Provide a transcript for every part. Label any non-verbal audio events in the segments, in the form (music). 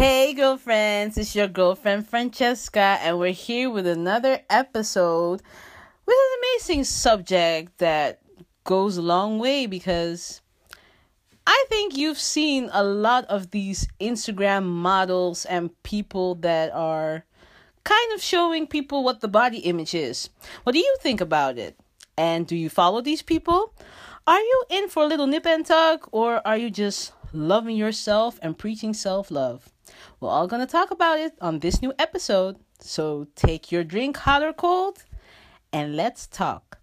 Hey, girlfriends, it's your girlfriend Francesca, and we're here with another episode with an amazing subject that goes a long way because I think you've seen a lot of these Instagram models and people that are kind of showing people what the body image is. What do you think about it? And do you follow these people? Are you in for a little nip and tuck, or are you just loving yourself and preaching self love? We're all going to talk about it on this new episode. So take your drink hot or cold and let's talk.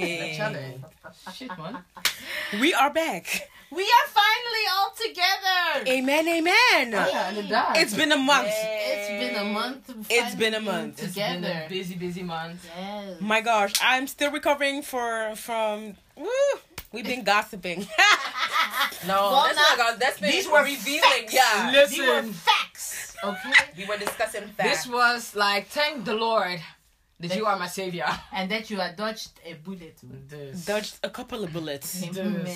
Gosh! Challenge. Shit, man. We are back. We are finally all together. Amen, amen. Oh, yeah, it died. It's been a month. It's been a month. It's been a finally month. It's been together. a busy, busy month. Yes. My gosh, I'm still recovering for from woo. We've been gossiping. (laughs) No, Well, that's not- not God. That's been these were revealing. facts. Yeah. These were Listen, facts. Okay. we were discussing This was like, thank the Lord that you are my savior. (laughs) and that you had dodged a bullet. Dodged a couple of bullets. Amen.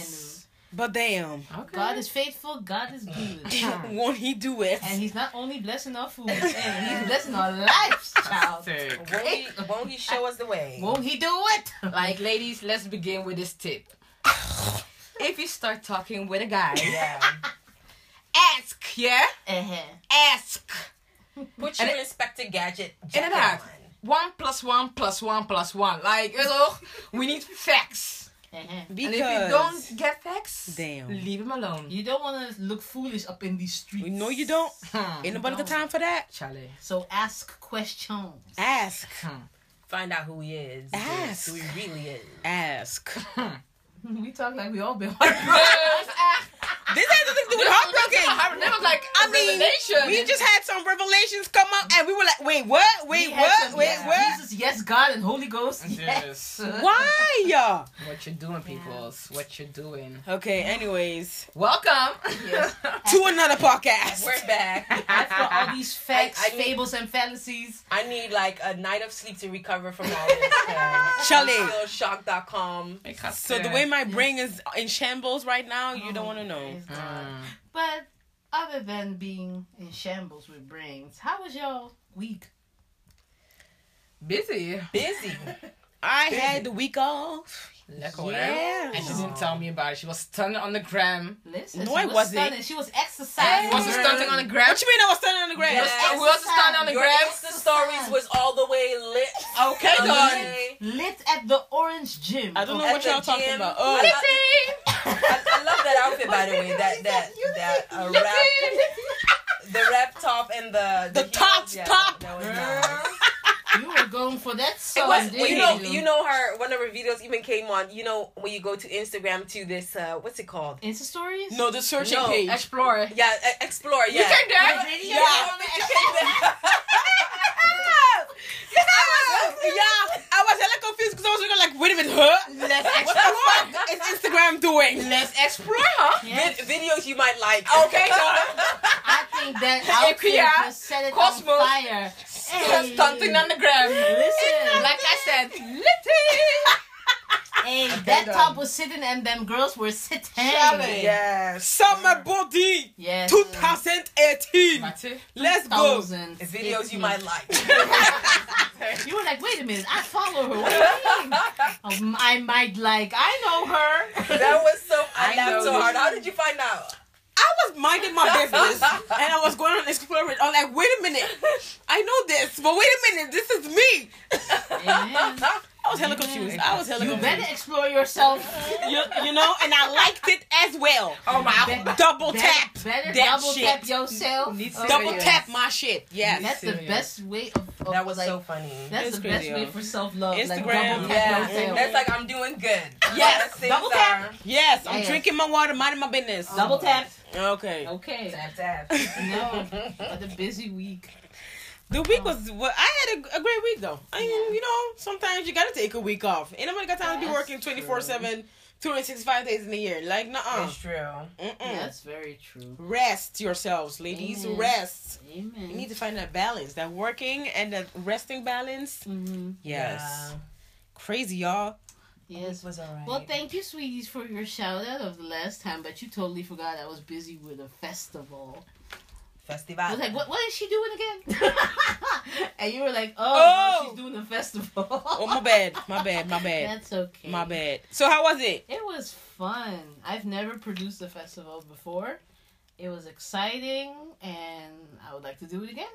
But damn. Okay. God is faithful. God is good. (laughs) Won't he do it? and He's not only blessing our food, and He's blessing our lives, (laughs) child. Sick. Won't he, won't he show us the way? Won't He do it? Like, ladies, let's begin with this tip. if you start talking with a guy, Yeah. ask, yeah? Uh-huh. Ask. Put your it- Inspector Gadget Inderdaad. jacket on. One plus one plus one plus one. Like, you know, we need facts. Uh-huh. Because And if you don't get facts, Damn. leave him alone. You don't want to look foolish up in these streets. no, you don't. (laughs) Hmm. Ain't nobody got don't. time for that. Charlie. So ask questions. Ask. Find out who he is. Ask. Who he really is. Ask. (laughs) We talk like we all been (laughs) This has nothing to do with heartbroken. That was like I a mean, revelation. we just had some revelations come up, and we were like, "Wait, what? Wait, We what? some, Wait, yes, what? Jesus, yes, God, and Holy Ghost. Yes. Yes. (laughs) Why? y'all? What you doing, peoples? What you doing? Okay. Anyways, Welcome. Yes. (laughs) to another podcast. We're back. (laughs) After all these facts, I- I need- fables, and fallacies, I need like a night of sleep to recover from all this. Charlie. I'm still shocked.com. So the way my brain is in shambles right now, you don't want to know. Praise God. But other than being in shambles with brains, how was your week? Busy. Busy. (laughs) I had the week off. Lekker, Yeah. And she didn't tell me about it. She was stunning on the gram. Listen, No, she I was wasn't. stunning. She was exercising. She wasn't stunting on the gram. What you mean I was standing on the ground? Yes. Who else is standing on the Your gram? Insta stories was all the way lit. Okay, All done. Lit at the Orange Gym. I don't know At what y'all talking about. Oh, I, I love that outfit by the way. (laughs) That that that uh, wrap, (laughs) the wrap top and the The heels. top Yeah, top. That was nice. you were going for that It song, was, didn't you know, you? you know her. One of her videos even came on. You know, when you go to Instagram to this, uh, what's it called? Insta stories? no, the searching No, page. Explore. Yeah, explore. Yeah, You came there? Yeah, Yeah. (laughs) you came there. yeah, I was hella confused because I was looking like, wait a minute, huh? Let's What the fuck is Instagram doing? Let's explore, huh? Yes. Vid- videos you might like. Okay, done. (laughs) I think that (laughs) outfit Ikea, just set it Cosmos, on fire. Hey. Stunting on the gram. Listen. Like I said, litty. (laughs) Hey, that done. top was sitting and them girls were sitting. Charlie. Yes. Summer body Yes. 2018. Let's go. Thousands. Videos you might like. (laughs) You were like, wait a minute, I follow her. What do you mean? (laughs) Um, I might like, I know her. that was so. I, I laughed know so hard. How did you find out? I was minding my business (laughs) and I was going on Explorer. I'm like, wait a minute. I know this, but wait a minute. This is me. Amen. I I was hella confused. I was hella You confused. better explore yourself. You, you know, and I liked it as well. Oh my Better- Double better- tap Better that double shit. tap yourself. Oh, Double Serious. tap my shit. Yes. That's the best way of, of That was like, so funny. That's It's the best crazy, way for self love. Like Instagram, double tap Yeah, yourself. that's like I'm doing good. (laughs) Yes, double tap. are- Yes, I'm Yes. drinking my water, minding my business. Double oh. tap. Okay. Okay. Tap tap. No, (laughs) what a busy week. The week was well, I had a, a great week though. I mean, Yeah. you know, sometimes you gotta take a week off. Ain't nobody got time to be working 24 7, 365 days in a year. Like, nuh uh. It's true. That's very true. Rest yourselves, ladies. Amen. Rest. Amen. You need to find that balance, that working and that resting balance. Mm-hmm. Yes. Yeah. Crazy, y'all. Yes. This was alright. Well, thank you, sweeties, for your shout out of the last time, but you totally forgot I was busy with a festival. Festival. I was like, what, what is she doing again? (laughs) (laughs) and you were like, oh, Oh! no, she's doing a festival. Oh, my bad. My bad. My (laughs) bad. That's okay. My bad. So, how was it? It was fun. I've never produced a festival before. It was exciting, and I would like to do it again.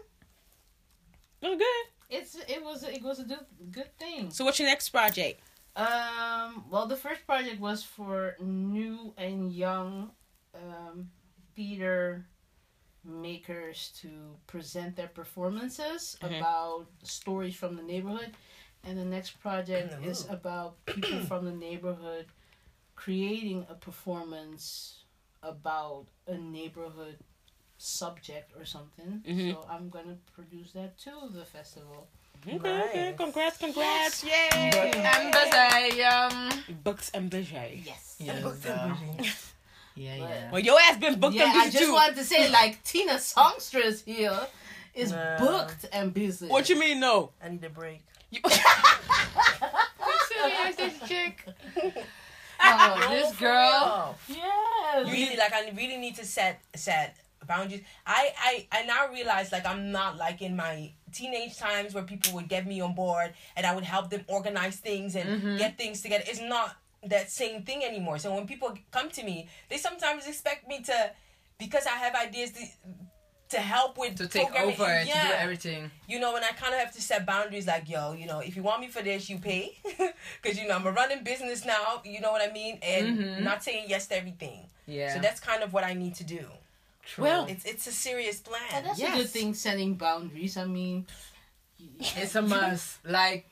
Oh, good. It's it was it was a good good thing. So, what's your next project? Um, well, the first project was for new and young um, theater makers to present their performances Mhm. about stories from the neighborhood. And the next project Ooh. is about (clears throat) people from the neighborhood creating a performance about a neighborhood subject or something. Mhm. So I'm going to produce that too, the festival. Okay, okay. Nice. Congrats, congrats. Yay. And busy, um. Books and busy. Yes. Yeah, Books and bougie. Yeah, But- yeah. Well, your ass been booked yeah, and I just too. wanted to say, like, Tina Songstress here is Nah. booked and busy. What you mean, no? I need a break. You- (laughs) Serious, this chick. Oh, this girl. real. Yes. really like I really need to set set boundaries. I I I now realize like I'm not like in my teenage times where people would get me on board and I would help them organize things and Mhm. get things together. It's not that same thing anymore. So when people come to me, they sometimes expect me to because I have ideas to to help with To take programming. over, to do Yeah. everything. you know, and I kind of have to set boundaries like, yo, you know, if you want me for this, you pay. (laughs) Because, you know, I'm a running business now, you know what I mean? And Mhm. not saying yes to everything. Yeah. So that's kind of what I need to do. True. Well, It's it's a serious plan. And that's a good thing, setting boundaries. I mean, it's a must. (laughs) Like,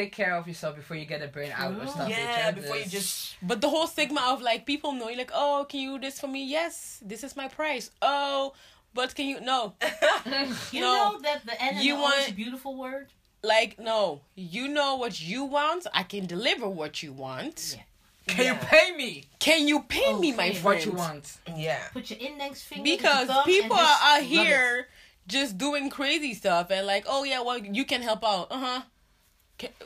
take care of yourself before you get a burnout or stuff. yeah, It's before you just But the whole stigma of like people know you like, oh, can you do this for me? Yes, this is my price. Oh, but can you no? (laughs) you No. know that the N You is want- a beautiful word. Like no, you know what you want. I can deliver what you want. Yeah. Can you pay me Can you pay me, my friend? what you want? yeah. Put your index finger. Because thumb people and are just out here just doing crazy stuff and like, oh yeah, well you can help out. Uh huh.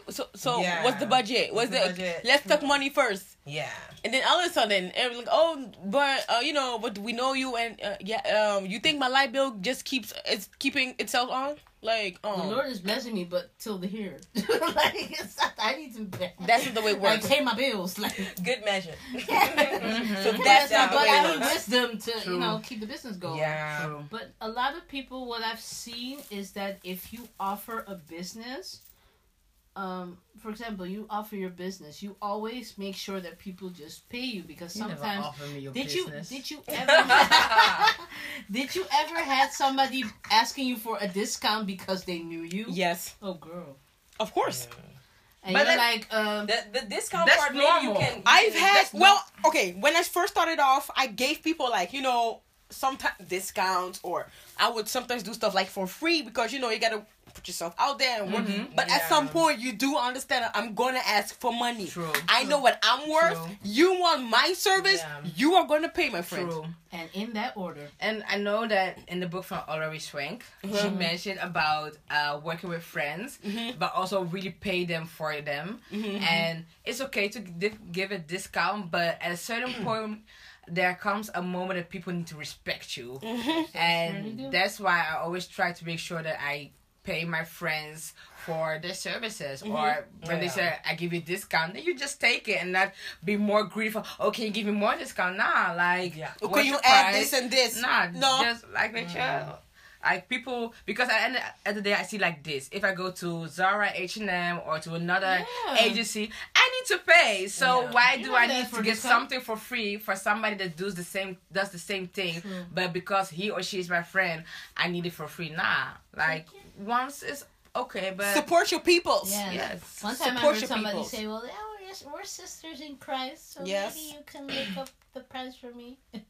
So so Yeah. what's the budget? What's, What's the the, budget? Let's talk money first. Yeah. And then all of a sudden, everyone's like, "Oh, but uh, you know, but we know you, and uh, yeah, um, you think my light bill just keeps it's keeping itself on? Like, The um, Lord is blessing me, but till the here, (laughs) like not, I need to pay. (laughs) that's not the way it like works. pay my bills. Like Good measure. (laughs) So that's that's not. not But I it need wisdom to True. you know keep the business going. yeah. True. But a lot of people, what I've seen is that if you offer a business, um, for example, you offer your business, you always make sure that people just pay you because You never sometimes. offer me your Did business. you did you (laughs) ever (laughs) did you ever had somebody asking you for a discount because they knew you? Yes, Oh girl. of course. And But you're that- like, um, The, the discount That's part, maybe you normal. can. I've had that's well, okay. When I first started off, I gave people like you know sometimes discounts or I would sometimes do stuff like for free because you know you gotta put yourself out there and work. Mhm. But at some point, you do understand that I'm gonna ask for money. True. I know what I'm worth. True. You want my service? Yeah. You are gonna pay, my friend. True. and in that order. And I know that in the book from Olari Schwenk, she Mhm. mentioned about uh, working with friends, Mhm. but also really pay them for them. Mhm. And it's okay to give, give a discount, but at a certain (clears throat) point, there comes a moment that people need to respect you. Mhm. And that's why I always try to make sure that I pay my friends for their services mm-hmm. or when they say I give you a discount then you just take it and not be more greedy for okay you give me more discount nah like Yeah. What's you add price? this and this. Nah, No. just like make sure mm. Like people, because at the end of the day, I see like this. If I go to Zara, H and M, or to another Yeah. agency, I need to pay. So Yeah. why You do I need to get discount. something for free for somebody that does the same does the same thing, but because he or she is my friend, I need it for free? Nah, like once is okay, but Support your peoples. Yeah. yes. One time I Support heard somebody peoples. say, "Well, yeah, we're, just, we're sisters in Christ, so Yes. maybe you can make up the price for me." (laughs)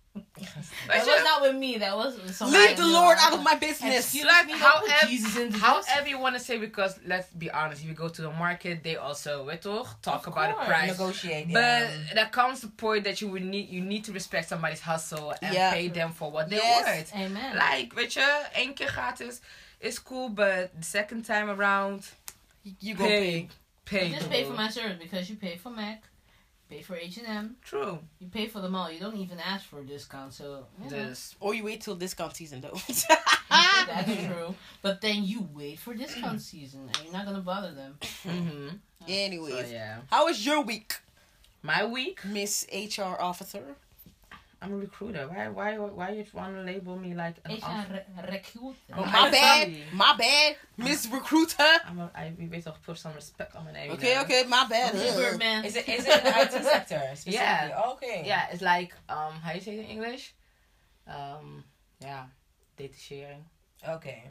But that was not with me. That was with somebody. Leave the Lord out of my business. You like me, don't however, Jesus into this. however you want to say because let's be honest, if you go to the market, they also we toch talk Of about the price. Negotiate. But yeah. there comes the point that you would need you need to respect somebody's hustle and Yeah. pay them for what they're Yes. worth. Amen. Like, weet je, één keer gratis is cool, but the second time around, you go pay, pay. pay. Just pay for my service because you pay for Mac, pay for H and M, True. you pay for them all. You don't even ask for a discount, so you know, This. Or you wait till discount season though. (laughs) that's true. But then you wait for discount season, and you're not gonna bother them. Mm-hmm. Anyways, So yeah, how was your week, my week. Miss HR officer? I'm a recruiter. Why? Why? Why you want to label me like an HR re- recruiter. Oh, my bad, my bad, Miss Recruiter. I'm a, I we weet toch put some respect on my name. Okay, know? okay, my bad. Okay, Ugh. Birdman. Is it is it in the IT sector? (laughs) Specifically? Yeah. Okay. Yeah, it's like um, how you say it in English? Um, yeah, data sharing. Okay.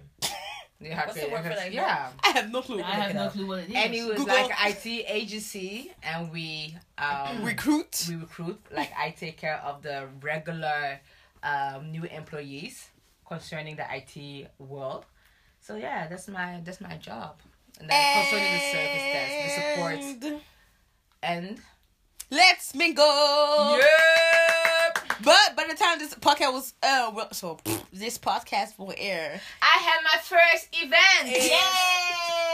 Yeah, What's okay, the word for okay. that? Yeah. I have no clue. I have no clue what it is. And it was Google. like IT agency, and we um (clears throat) Recruit. we recruit. Like I take care of the regular um new employees concerning the IT world. So yeah, that's my that's my job. And then concerning the service desk, the support, And and Let's mingle. yep. But by the time this podcast was uh well, so this podcast will air. I had my first event. Yay!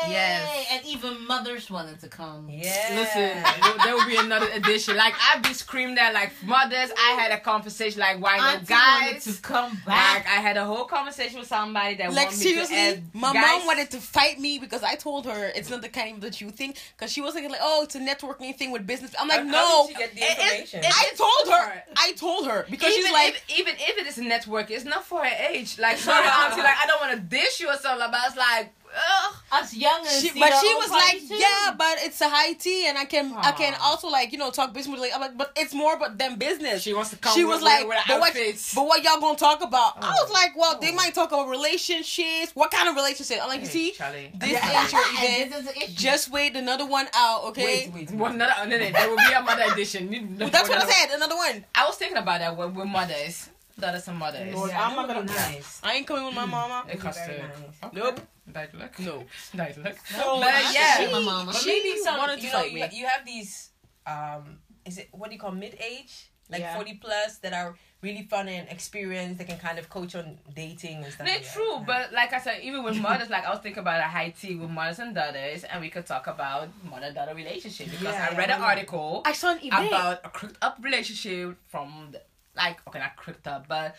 Yes. And even mothers wanted to come. Yeah. Listen, there- there will be another edition. Like I've been screamed at like mothers. I had a conversation like why no Auntie wanted guys. to come Like back. I had a whole conversation with somebody that Like wanted me to seriously, my guys. mom wanted to fight me because I told her it's not the kind that you think. Because she was thinking like, oh, it's a networking thing with business. I'm like, How- no. How did you get the It- it- it- I told her. I told her because even she's like, if, even if it is a network, it's not for her age. Like sorry, (laughs) auntie, like I don't want to dish you or something, but it's like, ugh. Us young and she, but she was like, too. yeah, but it's a high tea, and I can I can also like you know talk business like, I'm like, but it's more about them business. She wants to come. She with, was like, with, with but what, but what y'all gonna talk about? I was Oh. like, well, they Oh. might talk about relationships. What kind of relationship? I'm like, you see, Charlie. this Yeah. ain't your (laughs) And event. this is the issue. Just wait another one out, okay? Wait, wait, wait. Well, another, no, no, there will be another edition. (laughs) Well, That's what I said. Another one. I was thinking about that with, with mothers. Daughters and mothers. Lord, Yeah, I'm not gonna- nice. I ain't coming with my mm. mama. It costs nice. Okay. Nope. Duidelijk. No. Duidelijk. So, But I yeah. should my mama. But maybe some, wanted to you know, fight you, me. you have these, um, is it what do you call mid age, like Yeah. forty plus, that are really fun and experienced. They can kind of coach on dating and stuff. No, like that. true, but like I said, even with mothers, like I was thinking about a high tea with mothers and daughters, and we could talk about mother-daughter relationship because Yeah, I read yeah, an yeah. article I saw an event. about a crooked up relationship from, the, like, okay, not crooked up, but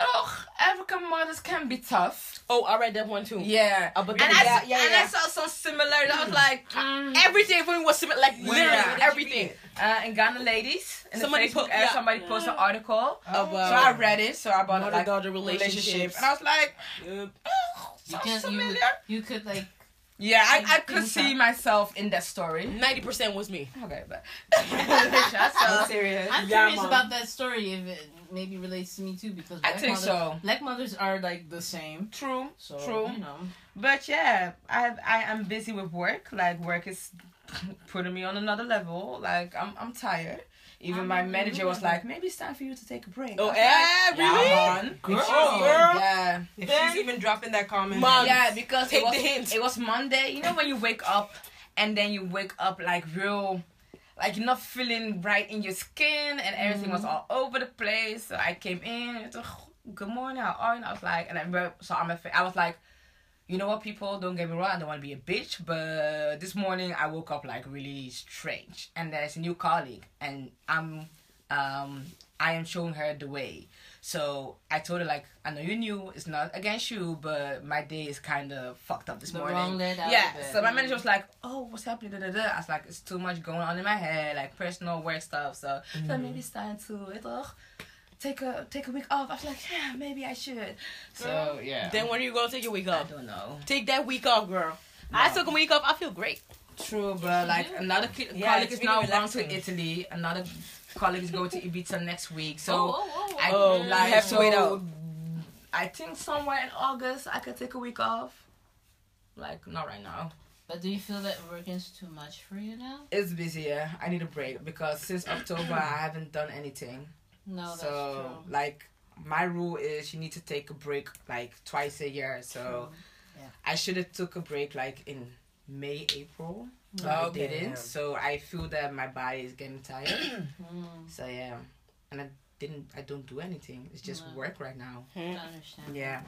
oh, African mothers can be tough. oh, I read that one too. Yeah, Oh, but and, I, yeah, yeah, and yeah. I saw some similarities. I was like, mm, Everything for me was similar, like Where? literally Where did you everything. read uh, in Ghana ladies, in Somebody Facebook put- ad, yeah. somebody posted an article. About so I read it. So I bought mother like daughter relationship, relationships. and I was like, Yep. oh, You so can you, you could like Yeah, I, I could think see myself in that story. Ninety percent was me. Okay, but (laughs) I'm (laughs) serious. I'm Yeah, curious Mom. about that story if it maybe relates to me too because I black think mother- so. Black mothers are like the same. True, So true. you know. But yeah, I I am busy with work. Like work is (laughs) putting me on another level. Like I'm I'm tired. Even my I'm- manager was like, maybe it's time for you to take a break. Oh, I was eh, like, really? Yeah, man. Girl. Oh, girl. Yeah. If Then- she's even dropping that comment, Mom. Yeah, because Take it was the hint. it was Monday. You know when you wake up and then you wake up like real like you're not feeling right in your skin and everything was all over the place. So I came in and told, good morning, how are you? And I was like and I re- so I'm a fa- I was like you know what, people, don't get me wrong, I don't want to be a bitch, but this morning I woke up like really strange. And there's a new colleague, and I'm, um, I am showing her the way. So I told her like, I know you're new, it's not against you, but my day is kind of fucked up this The morning. yeah. So my manager was like, "Oh, what's happening?" Da, da, da. I was like, "It's too much going on in my head, like personal work stuff." So, so maybe it's time to it. Toch? take a take a week off. I was like, yeah, maybe I should. So yeah. Then when are you gonna take your week off? I don't know. Take that week off, girl. I No. took a week off. I feel great. True, but like another ki- Yeah, colleague is now going to. Italy. Another colleague is going to Ibiza next week. So oh, oh, oh, oh. I Oh, like you have to so wait out. I think somewhere in August I could take a week off. Like not right now. But do you feel that working is too much for you now? It's busier. I need a break because since October I haven't done anything. No, that's so true. like my rule is you need to take a break like twice a year. So Yeah. I should have took a break like in May, April. But Okay, I didn't. So I feel that my body is getting tired. (coughs) Mm, so yeah, and I didn't. I don't do anything. It's just No. work right now. I understand. Yeah.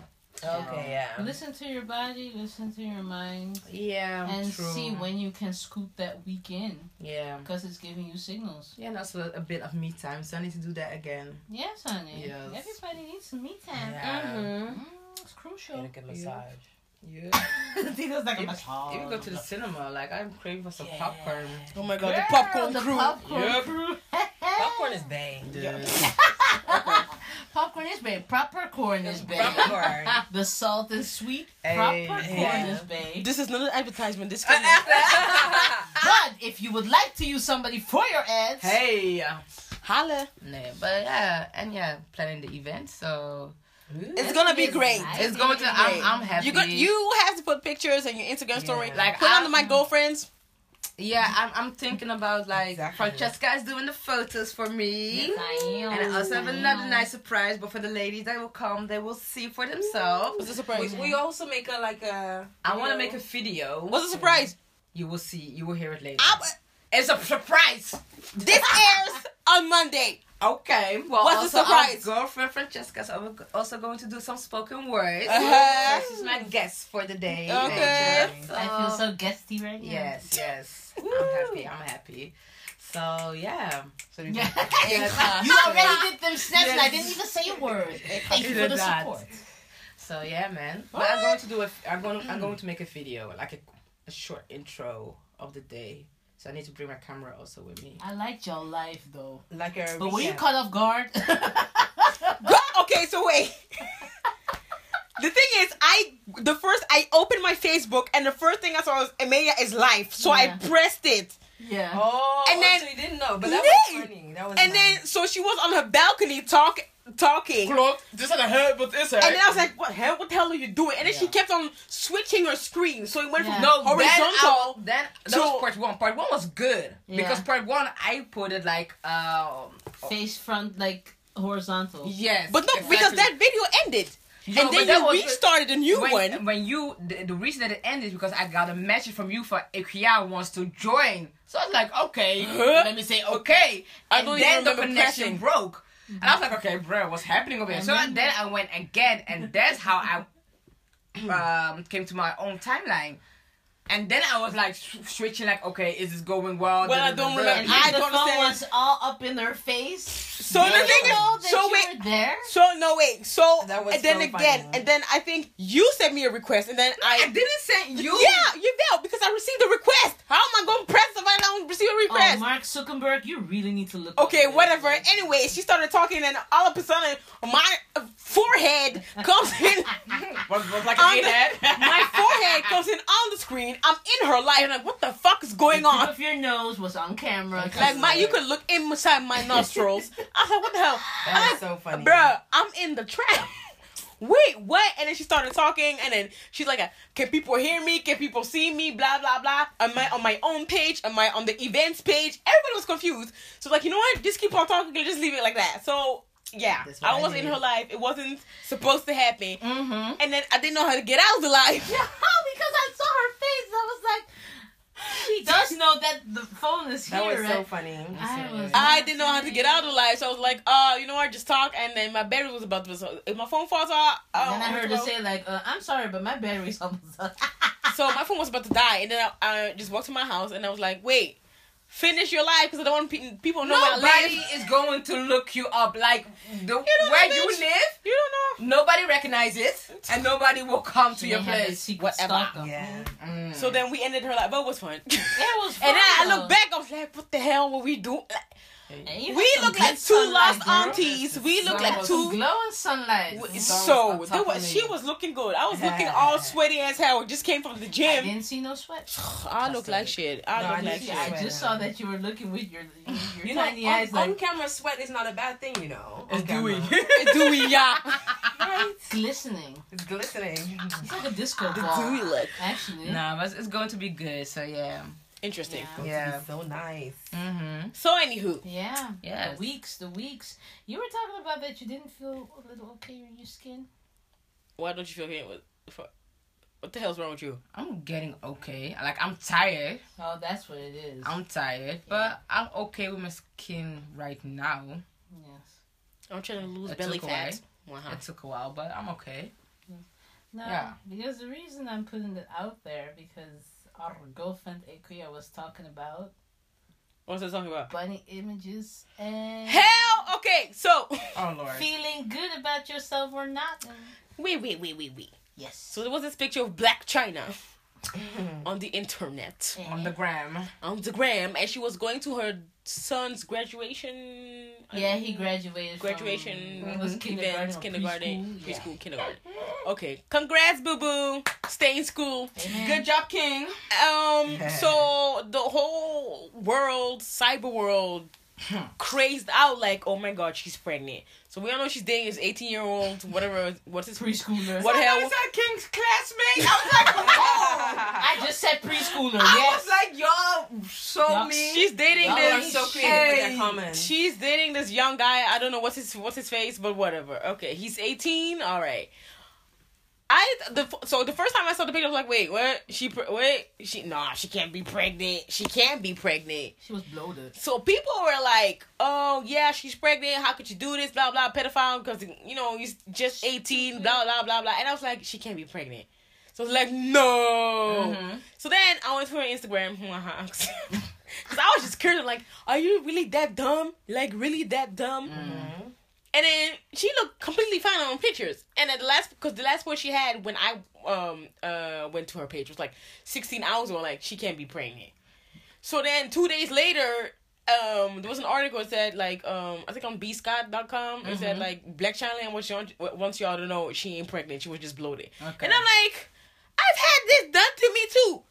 Okay, yeah. Listen to your body, listen to your mind, Yeah. and true. see when you can scoop that week in Yeah. because it's giving you signals. Yeah, and also a bit of me time, so I need to do that again. Yes, honey. Yes. Everybody needs some me time. Yeah. Mm, it's crucial. Get a good massage. Yeah. (laughs) Tito's like a Even- Even go to the cinema, like I'm craving for some Yeah. popcorn. Oh my god, Girl, the popcorn the crew. Popcorn Yep. crew. (laughs) Popcorn is bang. (laughs) popcorn is big. Proper corn is big. Popcorn. (laughs) The salt is sweet. Hey, Proper corn yeah. is big. This is not an advertisement. This (laughs) is (laughs) But if you would like to use somebody for your ads, hey. holla. Nee, but yeah, and yeah, planning the event, so It's gonna be great. nice. it's going to. I'm, I'm happy. You got you have to put pictures on your Instagram story. Yeah. Like, put I'm- under my girlfriends. Yeah, I'm, I'm thinking about like Exactly. Francesca is doing the photos for me. Yes, I am. And I also have another nice surprise, but for the ladies that will come, they will see for themselves. What's the surprise? we also make a like a. I want to make a video. What's the surprise? You will see. You will hear it later. I'm- It's a surprise. this (laughs) airs on Monday. Okay. Well, What's the also surprise? Our girlfriend Francesca's al- also going to do some spoken words. Uh-huh. So she's my guest for the day. Okay. So- I feel so guesty right now. Yes, yes. I'm happy. I'm happy. So yeah. So we Yeah. (laughs) You already did them snaps and I didn't even say a word. (laughs) Thank you You for the that. support. So yeah, man. But I'm going to do a. I'm going. I'm going (clears throat) to make a video, like a, a short intro of the day. So I need to bring my camera also with me. I liked your life though. like a. But were you recap. caught off guard? (laughs) Okay, so wait. the thing is, I the first I opened my Facebook and the first thing I saw was Amelia is live, so Yeah. I pressed it, yeah. Oh, And then- so you didn't know, but that Nee. was funny. That was. and then so she was on her balcony talk talking. Just like a head, but it's And then I was like, "What hell? What the hell are you doing?" And then she kept on switching her screen, so it went Yeah. from No, horizontal. Then, I, then that So- was part one. Part one was good Yeah. because part one I put it like um Face front like horizontal. yes, but no, because that video ended, No, and then you was- restarted a new when, one. When you the, the reason that it ended is because I got a message from you for Ikea wants to join. So I was like, okay, Huh? let me say okay. I And don't then even the connection pressing. broke. And I was like, okay, bro, what's happening over here? So then I went again, and that's how I (coughs) um, came to my own timeline. And then I was like switching, like, okay, is this going well? Well, I don't remember. I the don't phone understand. was all up in their face. So the thing is, so wait, there. So no wait, so That was and then so again, funny. and then I think you sent me a request, and then I I didn't send you. yeah, you know because I received a request. How am I going to press if I don't receive a Oh, request? Mark Zuckerberg, you really need to look. okay, up this. whatever. Anyway, she started talking, and all of a sudden, my forehead comes in. (laughs) Was, was like On a the- head. (laughs) my forehead comes in on the screen. I'm in her life, and I'm like, what the fuck is going The on? If your nose was on camera. Like my, you could look inside my nostrils. (laughs) I said, what the hell? that was so funny. Bruh, I'm in the trap. Wait, what? And then she started talking, and then she's like, "Can people hear me? Can people see me? Blah blah blah." On my on my own page, on my on the events page, everybody was confused. So like, you know what? Just keep on talking and just leave it like that. So yeah, I I was did. in her life. It wasn't supposed to happen, Mm-hmm. and then I didn't know how to get out of the life. Yeah, (laughs) (laughs) because I saw her face. I was like, she does know that the phone is That here. That was so funny. I was. I didn't know how to get out of the life, so I was like, "Uh, you know what? Just talk." And then my battery was about to. So if my phone falls out, Then oh, I heard her say like, uh, "I'm sorry, but my battery's almost up." So my phone was about to die, and then I, I just walked to my house, and I was like, "Wait, finish your life, because I don't want pe- people to know where I Nobody live." is going to look you up like the, know where that you live. You don't know. Nobody recognizes and nobody will come to your may have a place. Whatever. Yeah. Mm. So then we ended her life, but it was fun. It was. fun. (laughs) and then I look back, I was like, "What the hell were we doing?" Like, And you We look like two lost girl. aunties. We look like two. glowing sunlight. So on there was, she was looking good. I was looking all sweaty as hell. Just came from the I gym. didn't see no sweat. (sighs) I look like shit. I No, look I like shit. I just saw that you were looking with your your You know, tiny on, eyes like on camera sweat is not a bad thing, you know. It's on camera. (laughs) dewy. dewy, yeah. right? glistening. It's glistening. It's like a disco ball. The ball. dewy look. Actually. Nah, but it's going to be good. So yeah. Interesting. Yeah. Yeah. So nice. Mm-hmm. So anywho, Yeah. Yeah. The weeks, the weeks. You were talking about that you didn't feel a little okay in your skin. why don't you feel here? What, what the hell's wrong with you? I'm getting okay. Like I'm tired. Oh, that's what it is. I'm tired, but I'm okay with my skin right now. yes. I'm trying to lose It belly took fat. Uh-huh. It took a while, but I'm okay. No, Yeah. because the reason I'm putting it out there because our girlfriend Akuya was talking about What's that talking about? bunny images and Hell, okay. So Oh lord. feeling good about yourself or not. Wait, wait, wait, wait, wait. yes. So there was this picture of Blac Chyna (laughs) on the internet, On the gram. on the gram, and she was going to her son's graduation. Yeah, he graduated. graduation From, was Mhm. kindergarten, events, kindergarten, preschool? preschool, kindergarten. Okay, congrats, boo boo. Stay in school. Amen. Good job, King. Um, (laughs) so the whole world, cyber world, Hmm. crazed out like, oh my god, she's pregnant. So we all know she's dating this 18 year old, whatever, what's his Preschooler. What hell? Is that King's classmate? I was like, (laughs) oh. I just said preschooler. I yes. was like, y'all so Y'all- mean. She's dating Y'all Y'all are this. so creative with Hey. that comment. She's dating this young guy. I don't know what's his what's his face, but whatever. Okay, he's 18. All right. I the so the first time I saw the picture, I was like, wait, what? She wait, she nah, she can't be pregnant. She can't be pregnant. she was bloated. So people were like, oh yeah, she's pregnant. How could you do this? Blah blah, pedophile because you know he's just 18. Blah blah blah blah. And I was like, she can't be pregnant. So I was like, no. Mhm. So then I went to her Instagram. (laughs) Because I was just curious, like, are you really that dumb? Like, really that dumb? Mm-hmm. And then she looked completely fine on pictures. And at the last, because the last one she had when I um uh went to her page was like 16 hours ago. Like, she can't be pregnant. So then two days later, um, there was an article that said like um I think on bscott.com it said like Blac Chyna and wants y'all wants y'all to know she ain't pregnant. She was just bloated. Okay. And I'm like, I've had this done to me too.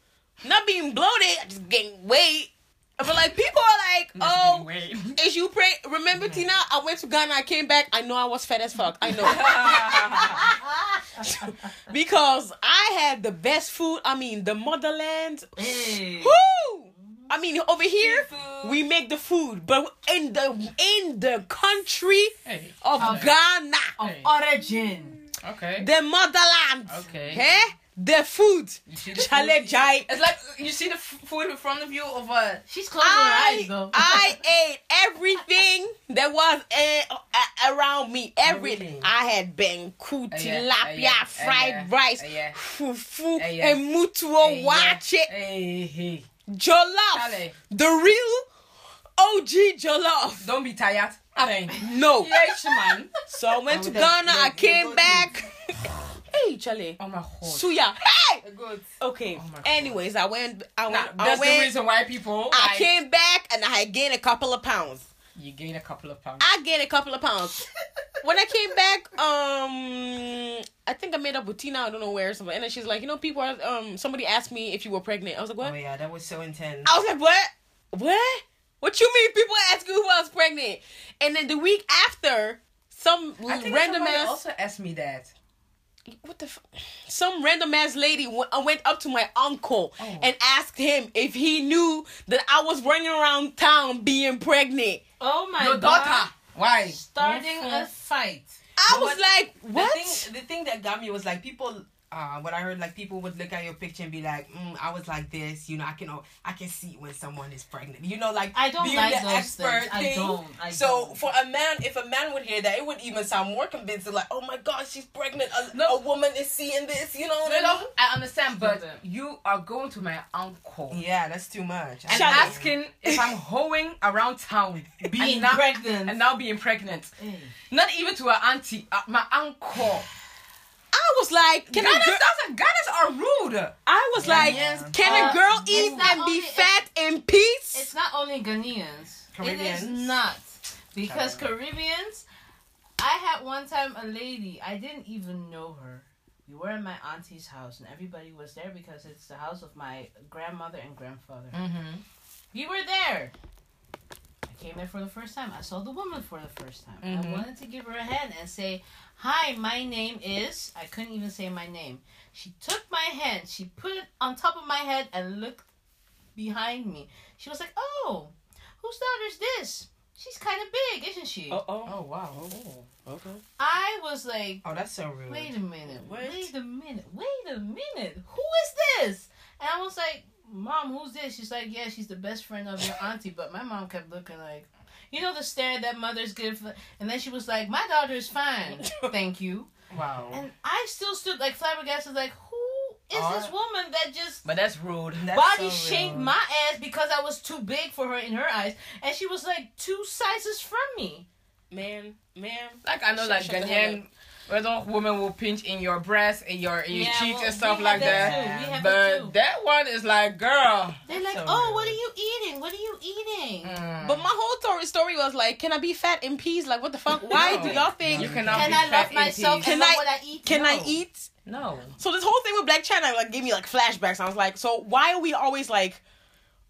Not being bloated, I just getting weight. But like people are like, oh, Wait. is you pray? Remember, Tina? I went to Ghana. I came back. I know I was fat as fuck. I know (laughs) because I had the best food. I mean, the motherland. Hey. Woo! I mean, over here Seafood. we make the food, but in the in the country Hey. of Okay. Ghana, Of Hey. origin. Okay. the motherland. Okay. Eh? The food. Chale jai. It's like you see the food in front of you of uh, She's closing her eyes I, though. I ate everything that was uh, uh, around me. Everything. I had uh, tilapia, fried rice, yeah. fufu, and mutuo waakye, jollof. The real OG jollof. Don't be tired. Alright. No. Yes, man. So I went to Ghana. I came back. (laughs) hey, Charlie. Oh my god. Suya. Hey. Good. Okay. Oh Anyways, I went. I Nah, went. I that's the went. reason why people. I like, came back and I gained a couple of pounds. You gain a couple of pounds. I gained a couple of pounds. (laughs) when I came back, um, I think I made up with Tina. I don't know where. Somewhere. And then she's like, you know, people are. Um, somebody asked me if you were pregnant. I was like, what? Oh yeah, that was so intense. I was like, what? What? What you mean? People ask you who I was pregnant, and then the week after, some I random ass. also asked me that. What the f- some random ass lady w- I went up to my uncle Oh. and asked him if he knew that I was running around town being pregnant. oh my Your god. daughter. Why? Starting a fight. I No, was but like, what? The thing, the thing that got me was like people. Uh, what I heard, like people would look at your picture and be like, mm, "I was like this," you know. I can, I can see when someone is pregnant, you know, like I don't being like the expert things. I thing. don't. I so don't. for a man, if a man would hear that, it would even sound more convincing. Like, oh my God, she's pregnant. A, No. a woman is seeing this. You know what No, I no. I understand, but you are going to my uncle Yeah, that's too much. and Shut up. asking if I'm hoeing around town, (laughs) being and now, pregnant. and now being pregnant. Hey. Not even to her auntie, uh, my uncle. I was like, can a Ghanaians, girl? that's- Ghanaians are rude. I was like, Ghanaians can are- a girl eat not and be fat in peace? It's not only Ghanaians. It is not because Caribbeans. I had one time a lady. I didn't even know her. We were in my auntie's house, and everybody was there because it's the house of my grandmother and grandfather. Mm-hmm. We were there. I came there for the first time. I saw the woman for the first time. Mhm. I wanted to give her a hand and say, "Hi, my name is." I couldn't even say my name. She took my hand. She put it on top of my head and looked behind me. She was like, "Oh, whose daughter is this? She's kind of big, isn't she?" Oh, oh, Oh wow. oh. Okay. I was like, Oh, that's so rude. Wait a minute. What? Wait a minute. Wait a minute. Who is this? And I was like, Mom, who's this? She's like, Yeah, she's the best friend of your auntie. But my mom kept looking like, you know, the stare that mothers give. And then she was like, My daughter is fine. (laughs) Thank you. Wow. And I still stood like flabbergasted, like, Who is this woman that just. but that's rude. That's Body so shamed rude. my ass because I was too big for her in her eyes, and she was like two sizes from me. Man, man. Like I know, Shut- like shut Ghanaian, where the woman will pinch in your breast, in your in your Yeah, cheeks well, and stuff we like have that that. too. We have but too. that one is like, girl. They're like, so "Oh, rude. what are you eating? What are you eating?" Mm. But my whole story story was like, can I be fat in peace? Like, what the fuck? Why No. do y'all think? You cannot Can be I fat love in myself? peace. Can I- I eat? Can I eat? No. So this whole thing with Blac Chyna like gave me like flashbacks. I was like, so why are we always like,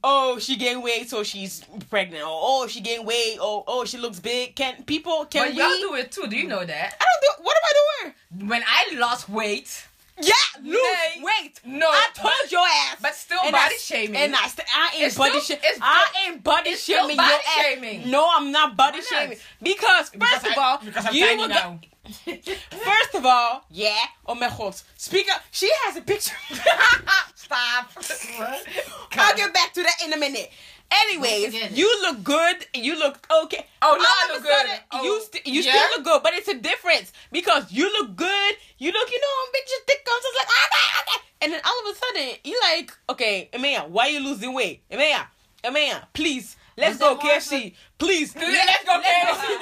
oh she gained weight so she's pregnant, or oh she gained weight, or oh she looks big. Can people can but we? y'all do it too. Do you know that? I don't do. What am I doing? When I lost weight, Yeah, lose Nay. weight. no, I told but, your ass. but still And body I, shaming. And I, I ain't It's body still- shaming. I ain't body shaming body your ass. shaming. No, I'm not body Why not? shaming because first Because of I- all, because I'm you were go-. First of all, yeah. Oh my god. Speak up. She has a picture. (laughs) Stop. What? I'll get back to that in a minute. Anyways, you look good. You look okay. Oh, no, I look good. sudden, Oh, you st- you yeah? still look good, but it's a difference because you look good. You look, you know, bitches thick comes. It's like, ah, ah, ah. and then all of a sudden, you like, okay, Emea, why you losing weight? Emea, Emea, please, let's go there more KFC, please. Let's go KFC.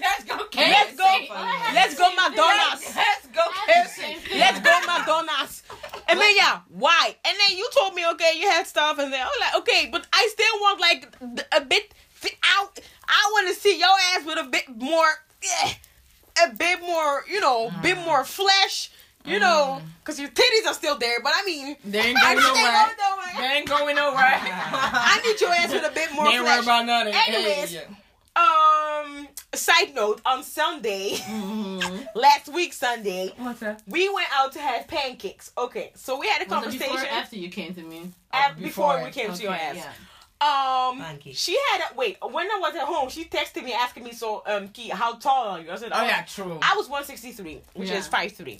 Let's go Let's go. KFC. Let's go McDonald's. Let's go I have the same KFC. thing. Let's go McDonald's. And then yeah, why? And then you told me okay, you had stuff, and then I was like okay, but I still want like th- a bit. I I want to see your ass with a bit more, eh, a bit more, you know, bit more flesh. You know, because your titties are still there, but I mean, They ain't going just ain't nowhere. going. They ain't going nowhere. (laughs) I need your ass with a bit more They ain't worried about nothing. Anyways. Hey, Um, side note on Sunday, Mhm. (laughs) last week Sunday, What's that? we went out to have pancakes. Okay, so we had a Was it conversation. before or after you came to me? At- before, before. we came to your ass. yeah. Um, Pancakes. she had a, wait. When I was at home, she texted me asking me, "So, um, Key, how tall are you?" I said, Oh yeah, true. I was one sixty three, which Yeah. is five three.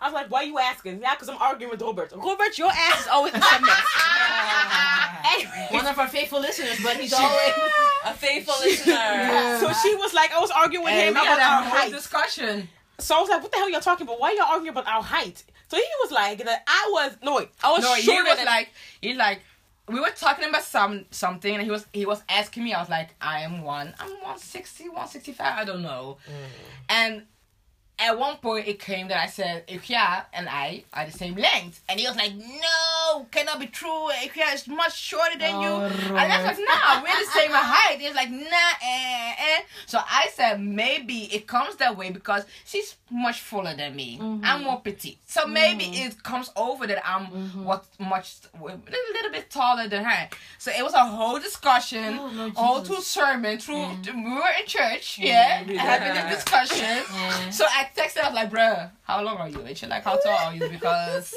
I was like, "Why are you asking?" Yeah, because I'm arguing with Robert. Robert, your ass is always in some mess. (laughs) One of our faithful listeners, but he's always. (laughs) A faithful listener. so she was like, I was arguing with And him about our height. discussion. So I was like, "What the hell y'all talking about? Why y'all arguing about our height?" So he was like, that "I was no, wait, I was No, he was than like, he like, we were talking about some something, and he was he was asking me. I was like, I am one, I'm 160, 165, I don't know. Mm. And at one point, it came that I said, Ikea and I are the same length, and he was like, No, cannot be true. Ikea is much shorter than you. And I was like, Nah, we're the same height. He was like, Nah, eh, eh. So I said, maybe it comes that way because she's much fuller than me. I'm more petite, so maybe it comes over that I'm what much a little bit taller than her. So it was a whole discussion, Oh, Lord all Jesus. through sermon, through we were in church, yeah, Yeah. having this discussion. Yeah. So I texted, I was like, bruh, how long are you? And she's like, how tall are you? Because,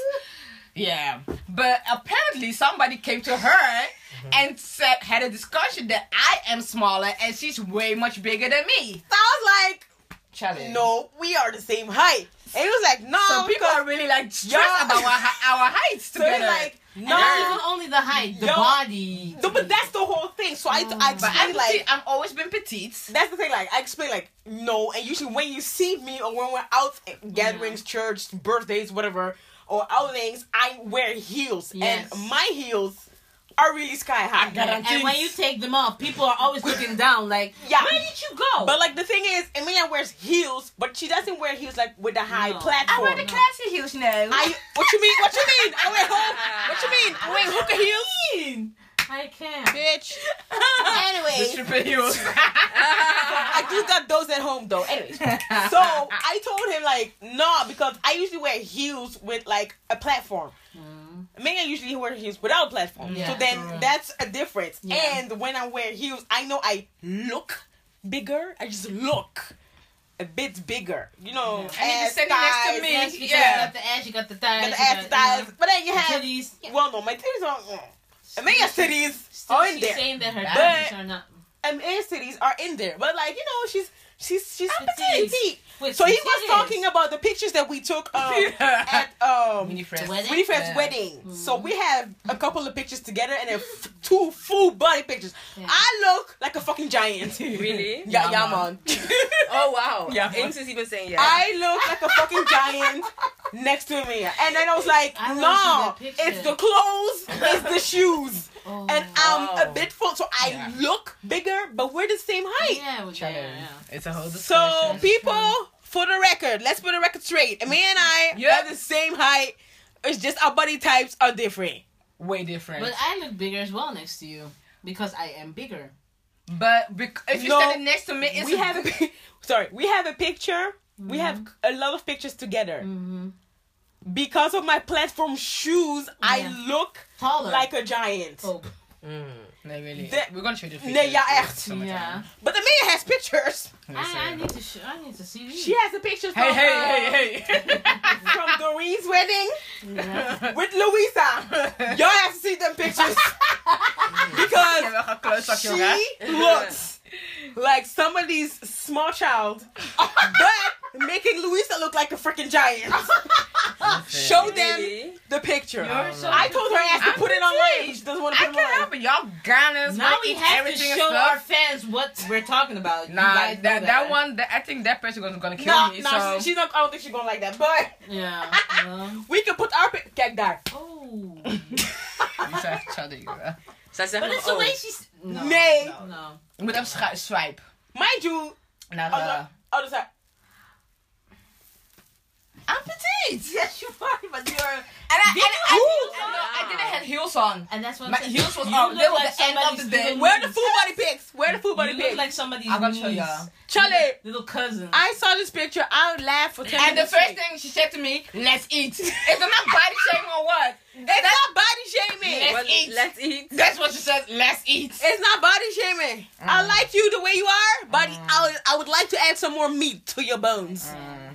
yeah. But apparently somebody came to her mm-hmm. and said, had a discussion that I am smaller and she's way much bigger than me. So I was like, Challenge. "No, we are the same height." And he was like, "No." So people are really like stressed about our, our heights (laughs) so together. like, And "No." not even only the height, the Yo. body. No, but that's the whole thing. So I, oh I but I'm like petite. I've always been petite. that's the thing. Like I explain like no, and usually when you see me or when we're out at gatherings, church, birthdays, whatever, or outings, I wear heels, Yes. and my heels are really sky high. And when you take them off, people are always looking down, like, Yeah. where did you go? But like the thing is, Emilia wears heels, but she doesn't wear heels like with the high No. platform. I wear the classy heels now. I what you mean? What you mean? I wear ho- what you mean? I wear hookah heels. I can't. bitch. (laughs) Anyway, Stripper. (laughs) I do got those at home though. Anyways, so I told him like, no, because I usually wear heels with like a platform. Mm. Megan usually wear heels without a platform. Yeah. so then Correct. that's a difference. Yeah. And when I wear heels, I know I look bigger. I just look a bit bigger. You know, Yeah. And you ass, standing next to thighs, me. Yes, because Yeah. you got the ass, you got the thighs, got the you ass, got, thighs. you But then you know, have, titties. well, no, my titties are. Titties Still, are in she's there. saying that her But- are not. Amanda's titties are in there. But like, you know, she's she's she's Petite. petite. With So he was titties. talking about the pictures that we took um, (laughs) at um Mini friends. Wedding? Winnie Fred's Yeah. wedding. Mm-hmm. So we have a couple of pictures together and then f- two full body pictures. Yeah. I look like a fucking giant. (laughs) Really? (laughs) Yeah, Yeah, yeah, man. man. Oh wow. Yeah. Ames is even saying yeah. I look like a fucking giant next to me. And then I was like, I no, see that picture." it's the clothes, it's the shoes. Oh. And I'm a bit full, so I Yeah. look bigger, but we're the same height. yeah, with Challenge. yeah, yeah. It's a whole different. So discussion. people, for the record, let's put the record straight. Me and I Yep. are the same height. It's just our body types are different. way different. But I look bigger as well next to you because I am bigger. But bec- if you're No, standing next to me, it's we have a (laughs) sorry, we have a picture. We have a lot of pictures together. Mm-hmm. Because of my platform shoes, Yeah. I look Taller. like a giant. Oh, Mm. No, really. The- We're gonna show you the Nee, pictures. ja, echt. Yeah. But the man has pictures. I, I need to. Sh- I need to see these. She has the pictures Hey, from, hey, uh, hey, hey. (laughs) from Doreen's wedding Yeah. with Louisa. Y'all have to see them pictures (laughs) because Ja, we gaan close up, she looks like somebody's small child, (laughs) but making Louisa look like a freaking giant. Show them Really? The picture. You're so I told her I asked to put it petite. online. She doesn't want to I put it can't online. help it. Y'all Ghanaians Now we have to show our fans what we're talking about. You Nah, guys know that, that one, that, I think that person was gonna kill No, me. no, so she- she's not. I don't think she's gonna like that. But Yeah. (laughs) well, we can put our pic. Kijk daar. oh. die zijn echt chaddy, jongen. Zij zegt But nog, it's the oh. way she's. No. Nee. No. no. Je moet even schu- swipe. Mind you, Naar other, de... other side. I'm petite! Yes, you are, but you're. And I, and I, Ooh. I, know, I didn't ah. have heels on. And that's what My heels was on. look They was like the end of the day. little Where the full body pics? Where the full body You pics? look like somebody's I'm gonna show niece. y'all. Charlie, Little cousin. I saw this picture. I laughed for ten And the first straight. thing she said to me, let's eat. (laughs) Is it not body shaming or what? It's not body shaming. Let's Well, eat. Let's eat. That's what she said, let's eat. It's not body shaming. I mm. like you the way you are, but mm. I, would, I would like to add some more meat to your bones. I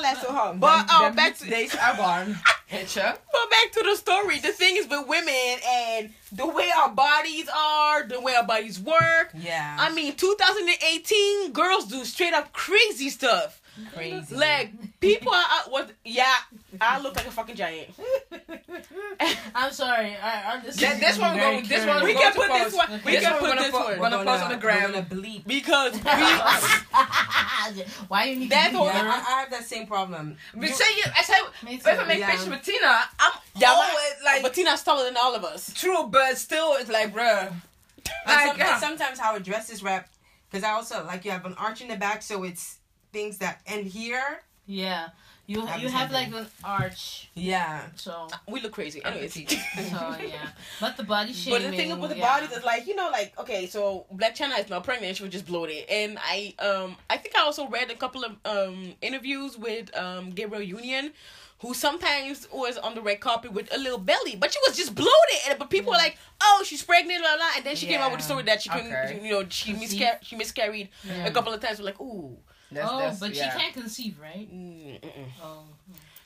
laugh so hard. But Them- oh, them back to days are gone. (laughs) Weet but back to the story. The thing is with women and the way our bodies are, the way our bodies work. Yeah. I mean, 2018 girls do straight up crazy stuff. Crazy. Like people are out what? Yeah, I look like a fucking giant. (laughs) I'm sorry. I, I, this That- is this one very go- this one we can to put this post. one. We This can one put gonna this po- one gonna post on the gram. We're gonna bleep. because (laughs) we. Why you need That's to what- I, that? I have that same problem. We say you, I say, if I make Yeah. with Tina, I'm Yeah, always like, but Tina's taller than all of us. true, but still, it's like, bruh. Like, some- sometimes how a dress is wrapped, because I also like you have an arch in the back, so it's things that end here. Yeah. You Have you have like an arch, Yeah. so We look crazy. I'm Anyways. petite. so (laughs) yeah. But the body But the thing with the yeah. bodies is like you know like okay so Blac Chyna is not pregnant she was just bloated and I um I think I also read a couple of um interviews with um Gabrielle Union who sometimes was on the red carpet with a little belly but she was just bloated and but people were like oh she's pregnant blah blah and then she came out with the story that she couldn't Okay. you know she Conceive. miscar- she miscarried Yeah. a couple of times we're like ooh That's, oh, that's, but yeah. she can't conceive, right? mm, mm-mm. Oh.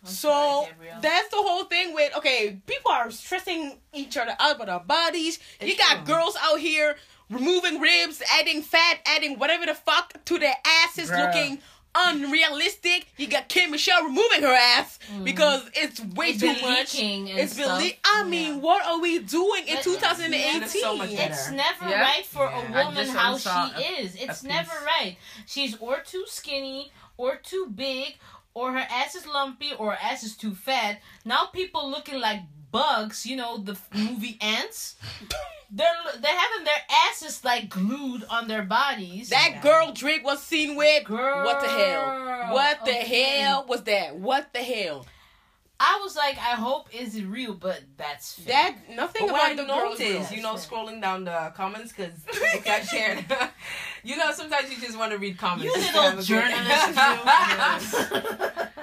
I'm So sorry, that's the whole thing with okay, people are stressing each other out about our bodies. you got true. girls out here removing ribs, adding fat, adding whatever the fuck to their asses, Bruh. looking unrealistic. You got K. Michelle removing her ass mm. because it's way It's too much. leaking and It's been stuff. le- I Yeah. mean, what are we doing in 2018? It's so. It's never Yeah? right for Yeah. a I woman how she a- is. It's never piece. right. She's or too skinny, or too big, or her ass is lumpy, or her ass is too fat. Now people looking like bugs. You know the movie Antz. They're they're having their asses like glued on their bodies. That girl Drake was seen with. Girl, What the hell? What the okay. hell was that? What the hell? I was like, I hope is it real, but that's fake. That nothing But what I about the girl is noticed, you know, That's scrolling down the comments because people (laughs) got shared. (laughs) you know, sometimes you just want to read comments. you just little a good- journalist. (laughs)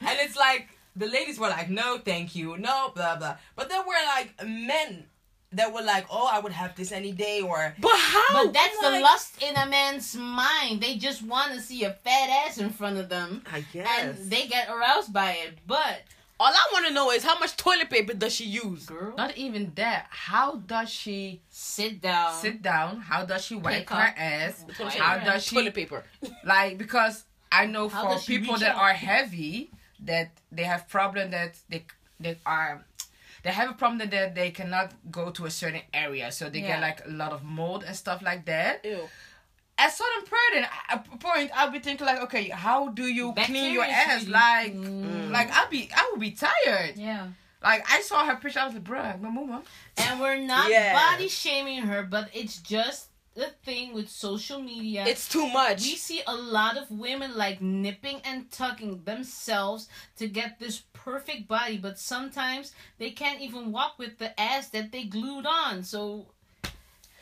and it's like the ladies were like, "No, thank you, no, blah blah." But there were like men that were like, "Oh, I would have this any day," or But how? But that's the lust in a man's mind. They just want to see a fat ass in front of them, I guess, and they get aroused by it. But All I want to know is how much toilet paper does she use? girl, Not even that. How does she sit down. sit down? How does she wipe Pick her ass? Wipe How her does ass. she Toilet paper. like because I know How for people that are heavy that they have problem that they they are they have a problem that they, they cannot go to a certain area so they Yeah. get like a lot of mold and stuff like that Ew. at certain point i'll be thinking like okay how do you clean your ass should- like Mm. like i'll be i will be tired Yeah. like i saw her picture i was like bruh my mama And we're not Yeah. body shaming her, but it's just the thing with social media. It's too much. we see a lot of women like nipping and tucking themselves to get this perfect body, but sometimes they can't even walk with the ass that they glued on. So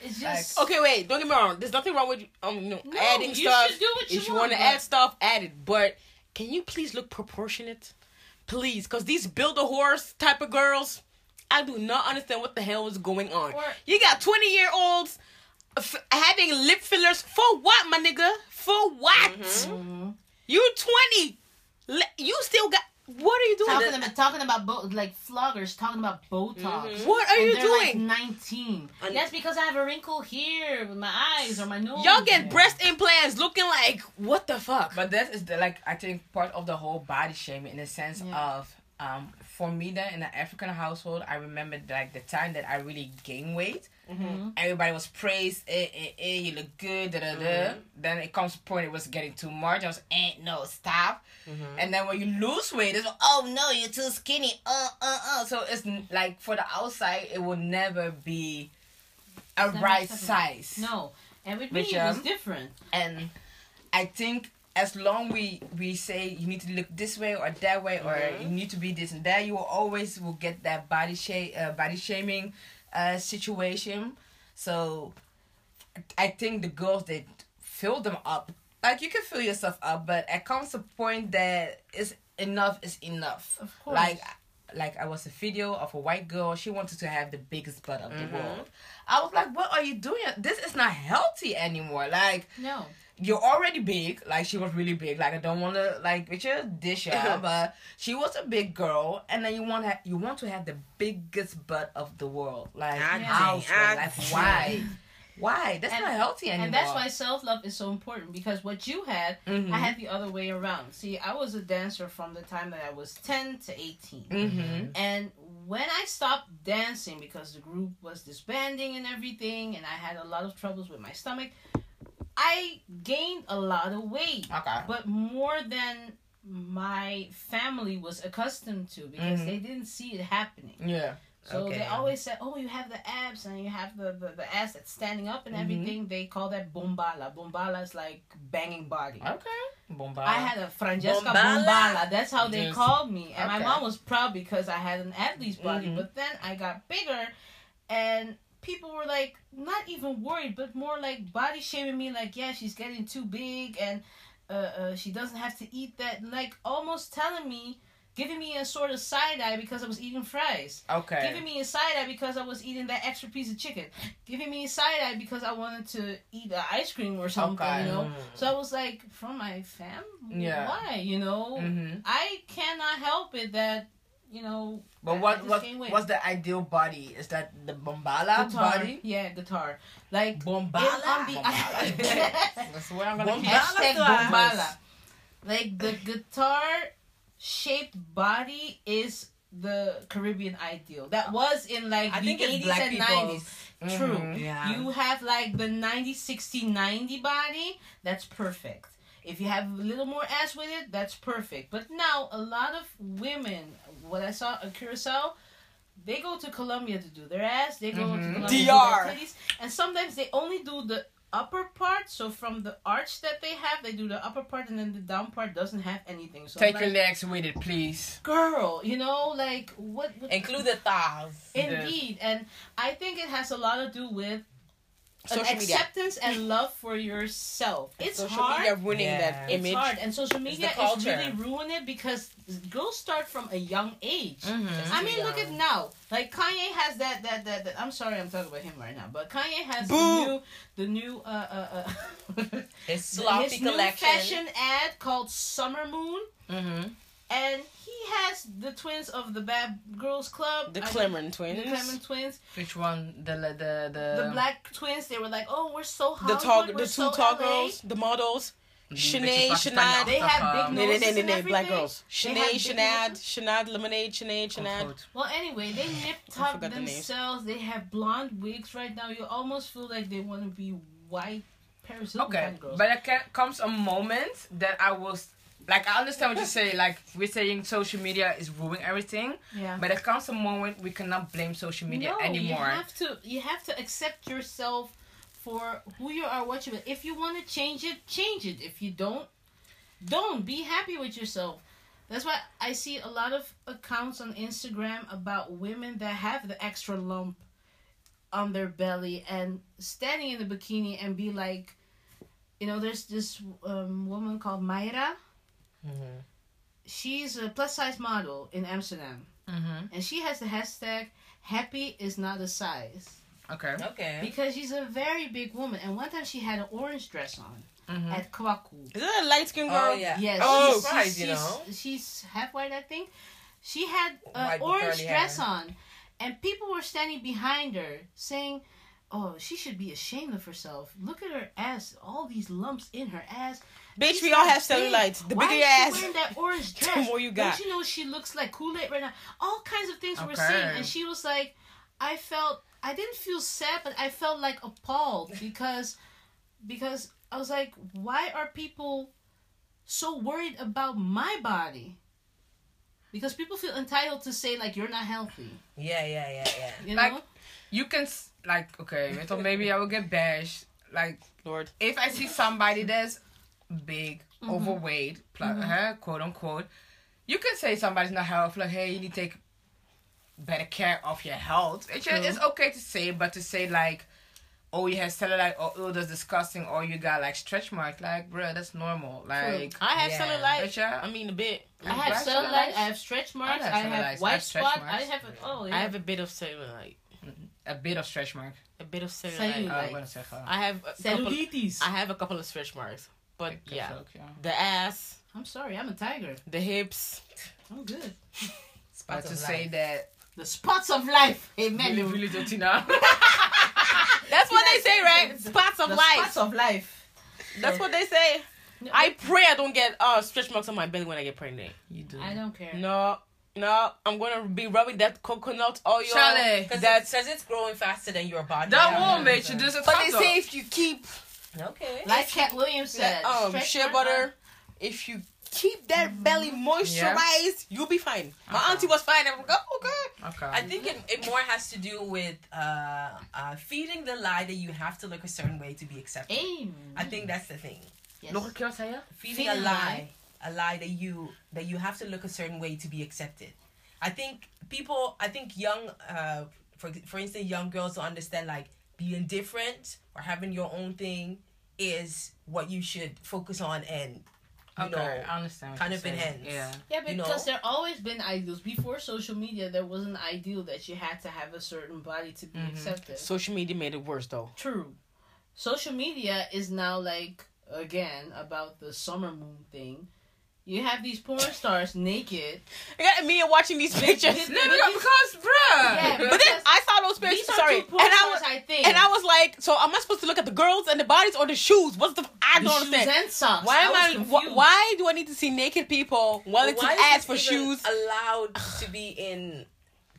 it's just Okay, wait. Don't get me wrong. There's nothing wrong with um, you know, No, adding you stuff. should do what you if you want, to add stuff, add it. But can you please look proportionate, please? Because these build a horse type of girls, I do not understand what the hell is going on. Or- you got 20 year olds f- having lip fillers for what, my nigga? For what? Mhm. You 20. You still got. What are you doing? talking about talking about bo- like floggers talking about Botox. What are you they're doing? Like Nineteen. And- That's because I have a wrinkle here with my eyes or my nose. Y'all get Yeah. breast implants looking like what the fuck? But that is the like I think part of the whole body shaming in the sense Yeah. of um for me that in an African household I remember like the time that I really gained weight. Mhm. Everybody was praised, eh, eh, eh, you look good, da da da. Then it comes to a point it was getting too much. I was, eh, no, stop. And then when you lose weight, it's oh no, you're too skinny. Uh, uh, uh. So it's like for the outside, it will never be a right size. No, and with me Which, it was um, different. and I think as long we we say you need to look this way or that way or you need to be this and that, you will always will get that body shape, uh, body shaming uh, situation. So I think the girls that fill them up, like you can fill yourself up, but it comes to a point that is enough is enough. Of course. Like like I was a video of a white girl. She wanted to have the biggest butt of Mm-hmm. the world. I was like, what are you doing? This is not healthy anymore. Like No. You're already big. Like she was really big. Like I don't want to like with your dish out, (laughs) but she was a big girl, and then you want to you want to have the biggest butt of the world. Like how? Like why? Why? That's And- not healthy anymore. And that's why self love is so important because what you had, Mhm. I had the other way around. See, I was a dancer from the time that I was 10 to 18. Mm-hmm. And when I stopped dancing because the group was disbanding and everything, and I had a lot of troubles with my stomach, I gained a lot of weight. Okay. But more than my family was accustomed to because Mhm. they didn't see it happening. Yeah. So Okay. they always said, "Oh, you have the abs and you have the, the, the ass that's standing up and Mhm. everything." They call that bombala. Bombala is like banging body. Okay. Bomba. I had a Francesca Bombala. bombala. That's how they Yes. called me, and my mom was proud because I had an athlete's body. Mhm. But then I got bigger, and people were like not even worried, but more like body shaming me. Like, yeah, she's getting too big, and uh, uh, she doesn't have to eat that. Like almost telling me. Giving me a sort of side eye because I was eating fries. Okay. Giving me a side eye because I was eating that extra piece of chicken. Giving me a side eye because I wanted to eat an ice cream or something, Okay. you know? Mm. So I was like, from my fam? Yeah. Why? You know? Mm-hmm. I cannot help it that, you know. But what what what's the ideal body? Is that the bombala guitar? body? Yeah, guitar. Like, Bombala. the- (laughs) Bombala. That's where I'm gonna Bombala. keep. Hashtag to us. bombala. Like, the guitar shaped body is the Caribbean ideal. That was in like I the think it's 80s and 90s. True. Mhm. Yeah. You have like the 90 60 90 body, that's perfect. If you have a little more ass with it, that's perfect. But now a lot of women, what I saw at Curacao, they go to Colombia to do their ass, they go Mhm. to Colombia to do DR. their titties, and sometimes they only do the upper part. So from the arch that they have, they do the upper part, and then the down part doesn't have anything. So Take your legs with it, please. girl, you know, like what? what Include the thighs. Indeed, and I think it has a lot to do with an Social media. acceptance and love for yourself. It's Social hard. media ruining Yeah. that It's hard, and social media is really ruining it because girls start from a young age. Mm-hmm. I too mean, look at now. Like Kanye has that, that that that. I'm sorry, I'm talking about him right now, but Kanye has Boo. the new the new uh uh, uh (laughs) His sloppy his new fashion ad called Summer Moon, Mm-hmm. and he has the twins of the Bad Girls Club, The I- Clemens the twins. Clermont twins, Which one? The the the the black twins. They were like, oh, we're so hot. the tall, the two so tall LA. girls, the models. Mm-hmm. the Shanae, Pakistani Shanad. They have big Africa. No, no, no, noses no, and no, black everything. girls. They Shanae, have big Shanad, noses. Shanad, Lemonade, Shanae, Shanad. Quote. Well, anyway, they nip (sighs) I tuck forgot the names. themselves. They have blonde wigs right now. You almost feel like they want to be white Paris Hilton Okay, kind of girls. but there can, comes a moment that I will, s- like, I understand what you say. Like, we're saying social media is ruining everything, yeah. but there comes a moment we cannot blame social media no, anymore. You have to you have to accept yourself for who you are, what you. If you want to change it, change it. If you don't, don't be happy with yourself. That's why I see a lot of accounts on Instagram about women that have the extra lump on their belly and standing in the bikini and be like, you know, there's this um, woman called Mayra. Mhm. She's a plus size model in Amsterdam, Mm-hmm. and she has the hashtag "Happy is not a size." Okay. Okay. Because she's a very big woman, and one time she had an orange dress on Mm-hmm. at Kwaku. Is that a light skinned girl? Oh yeah. Yes, Oh, she's, surprised, she's, you know. she's, she's half white, I think. She had an White orange dress hair. on, and people were standing behind her saying, "Oh, she should be ashamed of herself. Look at her ass. All these lumps in her ass." Bitch, we all have big. cellulite. The Why bigger is your she ass, wearing that orange (laughs) the dress? more you got. Don't you know she looks like Kool Aid right now? All kinds of things were saying, and she was like, "I felt, I didn't feel sad, but I felt like appalled because, because I was like, why are people so worried about my body? Because people feel entitled to say like you're not healthy, Yeah, yeah, yeah, yeah. you Like- know? You can s- like okay, weet je wel, maybe I will get bashed. Like Lord. if I see somebody that's big, Mhm. overweight, pla- Mhm. huh, quote unquote, you can say somebody's not healthy. Like hey, you need to take better care of your health. It's, True. it's okay to say, but to say like. Oh, you have cellulite, or oh, that's disgusting, or you got like stretch marks. Like, bro, that's normal. Like, I have Yeah. cellulite. Bitcha. I mean, a bit. I have Black cellulite, cellulite? I have stretch marks, I have have, cellulites, I white have stretch spot, I marks. have oh yeah. I have a bit of cellulite. a bit of stretch mark. A bit of cellulite. Cellulite. Oh, I'm gonna say I have a couple. cellulitis. I have a couple of stretch marks, but yeah, ja. the ass, I'm sorry, I'm a tiger. the hips. I'm good. But (laughs) Spots to say life. that, The spots of life. Amen. really, really do Tina. (laughs) That's what they say, right? Spots of the life. spots of life. That's what they say. I pray I don't get uh stretch marks on my belly when I get pregnant. You do. I don't care. No, no, I'm gonna be rubbing that coconut oil. Charlie, Because That's says it's growing faster than your body. dat Yeah. een beetje, dus het But they say if you keep Okay. Like Cat Williams said, that, um stretch shea marks butter, if you keep that belly moisturized, you'll be fine. My Okay. auntie was fine. I'm like, oh, okay. Okay. I think it, it more has to do with uh, uh, feeding the lie that you have to look a certain way to be accepted. are- Amen. I think that's the thing. Yes. Nog een keer, wat zei je? Feeding, Feeding a a lie, a lie that you that you have to look a certain way to be accepted. I think people, I think young, uh, for for instance, young girls don't understand like being different or having your own thing is what you should focus on and you Okay, know I understand. kind you're of enhance. saying. Yeah. Yeah, you because know? there always been ideals. Before social media, there was an ideal that you had to have a certain body to be Mhm. accepted. Social media made it worse though. True. Social media is now like again about the summer moon thing. You have these porn stars naked. I got me watching these (laughs) pictures. No, no, no, because, bruh. Yeah, But then I saw those pictures. Sorry, two porn and I stars, was I think. and I was like, so am I supposed to look at the girls and the bodies or the shoes? What's the? I the don't shoes understand. and socks. Why am was I? wh- why do I need to see naked people willing But to why ask is for even shoes? allowed to be in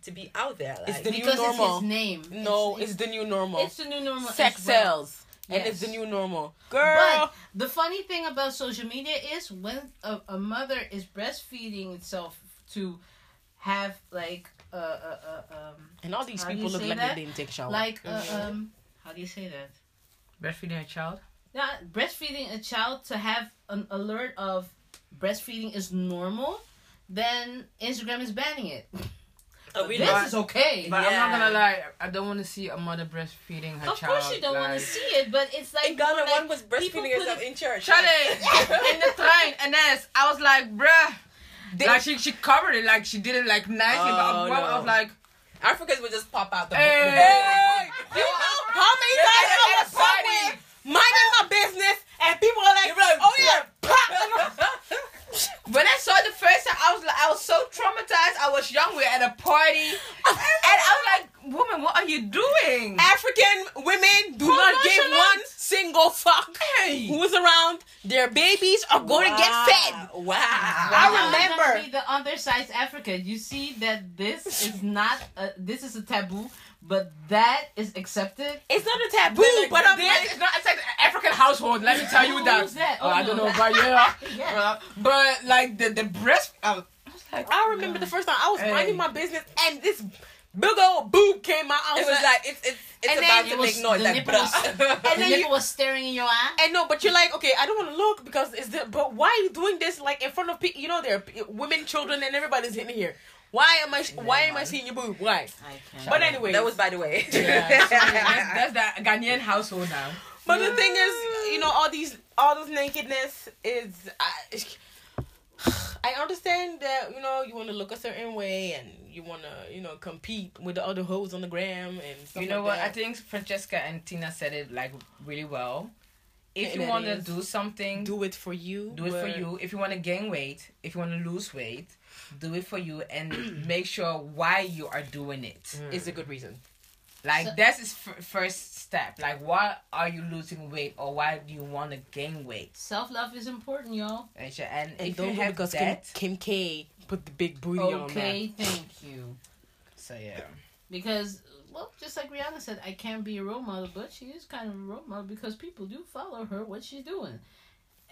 to be out there? Like, It's the new normal. it's his name. No, it's, the new normal. it's the new normal. Sex as well. sells, and it's the new normal. Girl, But the funny thing about social media is when a, a mother is breastfeeding itself to have like uh, uh, uh, um and all these people look like that? they didn't take a shower. like uh, Mhm. um how do you say that Breastfeeding a child. Yeah, breastfeeding a child to have an alert of breastfeeding is normal, then Instagram is banning it. (laughs) Oh, really? This is okay. But I'm not gonna lie, I don't want to see a mother breastfeeding her of child. Of course, you don't want to see it, but it's like In Ghana, like, one was breastfeeding put herself in church. Charlie, (laughs) in the train, Ines, I was like, bruh. like she she covered it, like she did it like nicely, but Oh, I, I was like, Africans would just pop out the. Hey. the- Hey. You know how many times at I a was somewhere party. minding my business and people are like, like, "Oh yeah, pop." (laughs) when I saw it the first time, I was like, I was so traumatized. I was young, we were at a party, (laughs) and I was like, woman, what are you doing? African women do not give one single fuck Hey. who's around. Their babies are going to get fed. Wow. I remember. the undersized Africa. You see that this is not a, this is a taboo, but that is accepted. It's not a taboo, Like, but I'm this like, is not it's like an African household. Let me tell you that. Who's that? Oh, Oh, I don't know, about yeah. (laughs) Yeah. Uh, but like the the breast, I was, I was like, I remember the first time I was Hey. minding my business and this big old boob came out. I It was like it's it's it's And about then to it was- make noise the like nipple was- And the then you- nipple was staring in your eye. And no, but you're like, okay, I don't want to look because it's the. But why are you doing this like in front of people? You know, there are p- women, children, and everybody's in here. Why am I? Why am I seeing your boob? Why? I. But anyway, that was by the way. (laughs) that's, that's the Ghanaian household now. But the thing is, you know, all these, all this nakedness is. I, I understand that you know you want to look a certain way and you want to you know compete with the other hoes on the gram and stuff You know like what? that. I think Francesca and Tina said it like really well. If And you want to do something, do, do it for you. Do it for you. If you want to gain weight, if you want to lose weight, do it for you and (clears throat) make sure why you are doing it. Mm. It's a good reason. Like So- that's his f- first step. Like why are you losing weight or why do you want to gain weight? Self love is important, y'all. And, sh- and And if don't you have because that, Kim, Kim K put the big booty on Okay, thank you. so yeah. Because, well, just like Rihanna said, I can't be a role model, but she is kind of a role model because people do follow her, what she's doing.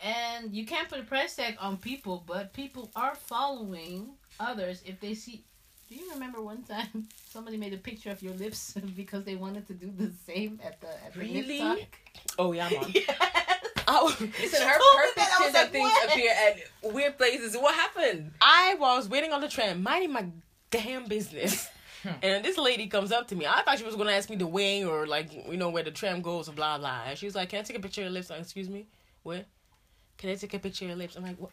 And you can't put a price tag on people, but people are following others if they see. Do you remember one time (laughs) somebody made a picture of your lips (laughs) because they wanted to do the same at the at the lip talk? Oh yeah, man. (laughs) Yes. Oh, I, Listen, her, told her me that, I pictures was like, and things what? appear at weird places. What happened? I was waiting on the tram, minding my damn business. Hmm. and this lady comes up to me. I thought she was gonna ask me the way or like you know where the tram goes or blah blah. And she was like, "Can I take a picture of your lips?" Like, Excuse me, what? Can I take a picture of your lips? I'm like, what?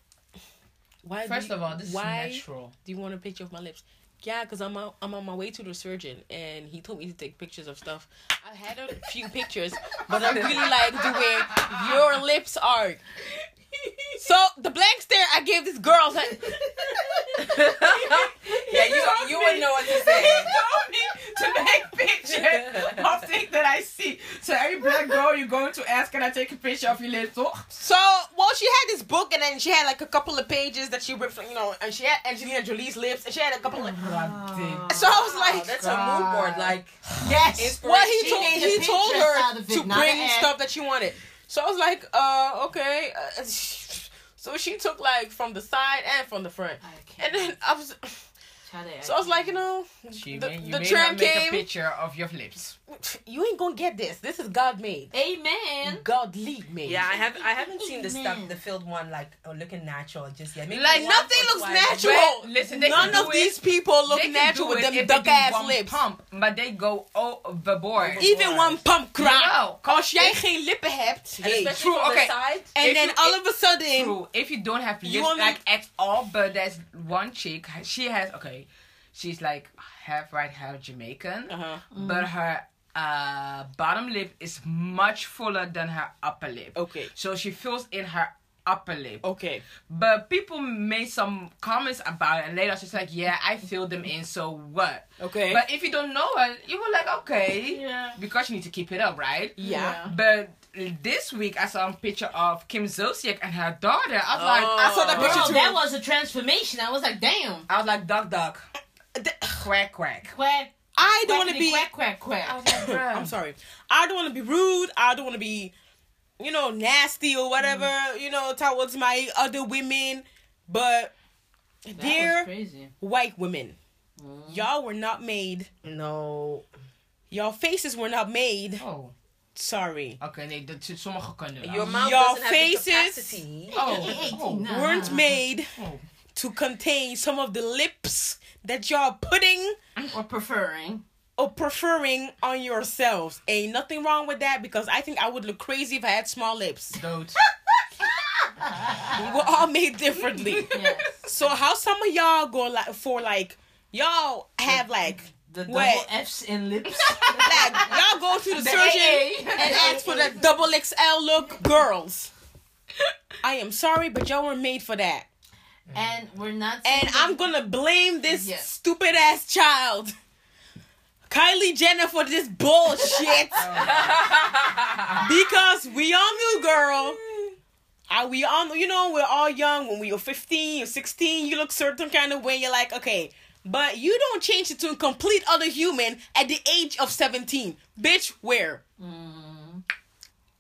Why? First you- of all, this why is natural. do you want a picture of my lips? Yeah, cause I'm on, I'm on my way to the surgeon, and he told me to take pictures of stuff. I had a few (laughs) pictures, but I really like the way your lips are. So the blank stare I gave this girl, like, (laughs) yeah, you you wouldn't know what to say. Told me to make pictures of things that I see. So every black girl you going to ask, can I take a picture of your lips? Oh, So, well, she had this book, and then she had like a couple of pages that she ripped, from, you know, and she had Angelina Jolie's lips, and she had a couple of. God So I was Wow, like, that's a mood board. Like yes. Well, he told he the told her it, to bring stuff that she wanted. So I was like, uh, okay. Uh, (laughs) so she took like from the side and from the front, and then I was. (laughs) Chade, So I was like, you know, She the, may, you the may tram not make a came. picture of your lips. (laughs) You ain't gonna get this. This is God made. Amen. Godly made. yeah, I have I haven't seen the stuff the filled one like uh, looking natural just yet. Maybe Like, Nothing looks twice. natural. Well, listen, they None of do these people look natural with them if they duck do ass lips. Pump, but they go overboard. Even one pump crack. Jawel. Als jij geen lippen hebt, And hey. True, okay. the side. and then you- all of a sudden, True. If you don't have lips You like at all, but there's one chick. She has okay. She's like half white, half Jamaican, uh-huh. but her uh bottom lip is much fuller than her upper lip. okay, So she fills in her upper lip. okay, But people made some comments about it, and later she's like, "Yeah, I filled them in. So what?" okay. But if you don't know her, you were like, "Okay," Yeah. because you need to keep it up, right? yeah. But this week I saw a picture of Kim Zolciak and her daughter. I was like, Oh. I saw that Bro, picture too. that was a transformation. I was like, damn. I was like, duck, duck, quack, quack. Quack. I don't want to be. Quack, quack, quack. I was like, (laughs) bruh. I'm sorry. I don't want to be rude. I don't want to be, you know, nasty or whatever. Mm. You know, towards my other women. But That dear white women, Mm. y'all were not made. No. Y'all faces were not made Oh, sorry. Okay, nee, dat, sommige kunnen wel. Your mouth Your doesn't have the faces- capacity. Oh, (laughs) oh, Weren't made oh. to contain some of the lips that y'all putting Or preferring. or preferring on yourselves. Ain't nothing wrong with that because I think I would look crazy if I had small lips. Dood. We're all made differently. (laughs) Yes. So how some of y'all go like for like y'all have like The double Wait. F's in lips. (laughs) like y'all go to the, The surgeon AA. and ask for that double XL look, girls. I am sorry, but y'all were made for that. And we're not. And saying I'm gonna blame this Yeah. stupid ass child. Kylie Jenner for this bullshit. (laughs) because we all knew, girl. Uh, we all know, you know, we're all young. When we were 15 or 16, you look certain kind of way. You're like, okay. But you don't change it to a complete other human at the age of 17. Bitch, where? Mm.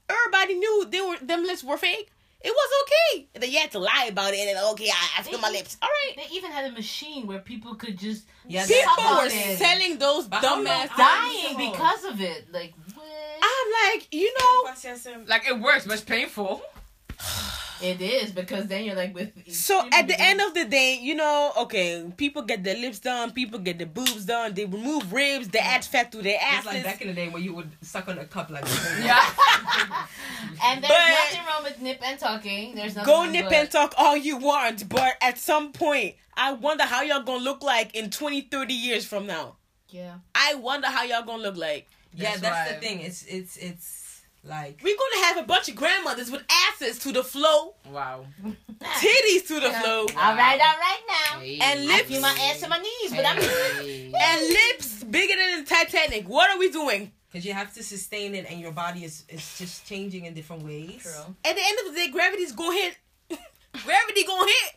Everybody knew they were them lips were fake. It was okay. Then you had to lie about it and okay, I, I feel my lips. All right. They even had a machine where people could just Yeah, suck People were it. selling those But how dumbass dying because of it. Like what? I'm like, you know. Like, it works, but it's painful. (sighs) (sighs) (sighs) It is because then you're like with. So at the end of the day, you know, okay, people get their lips done, people get their boobs done, they remove ribs, they add fat to their It's asses. like back in the day when you would suck on a cup like Yeah. (laughs) and there's But- nothing wrong with nip and tucking. There's nothing. Go wrong nip with- and tuck all you want, but at some point, I wonder how y'all gonna look like in 20, 30 years from now. Yeah. I wonder how y'all gonna look like. Yeah, That's that's the thing. It's it's it's like We're gonna have a bunch of grandmothers with asses to the flow, Wow. (laughs) titties to the Yeah. flow, All right, all right now. and I lips feel my ass and my knees, but I'm. And lips bigger than the Titanic. What are we doing? because you have to sustain it, and your body is is just changing in different ways. True. At the end of the day, gravity's gonna hit. (laughs) Gravity gonna hit.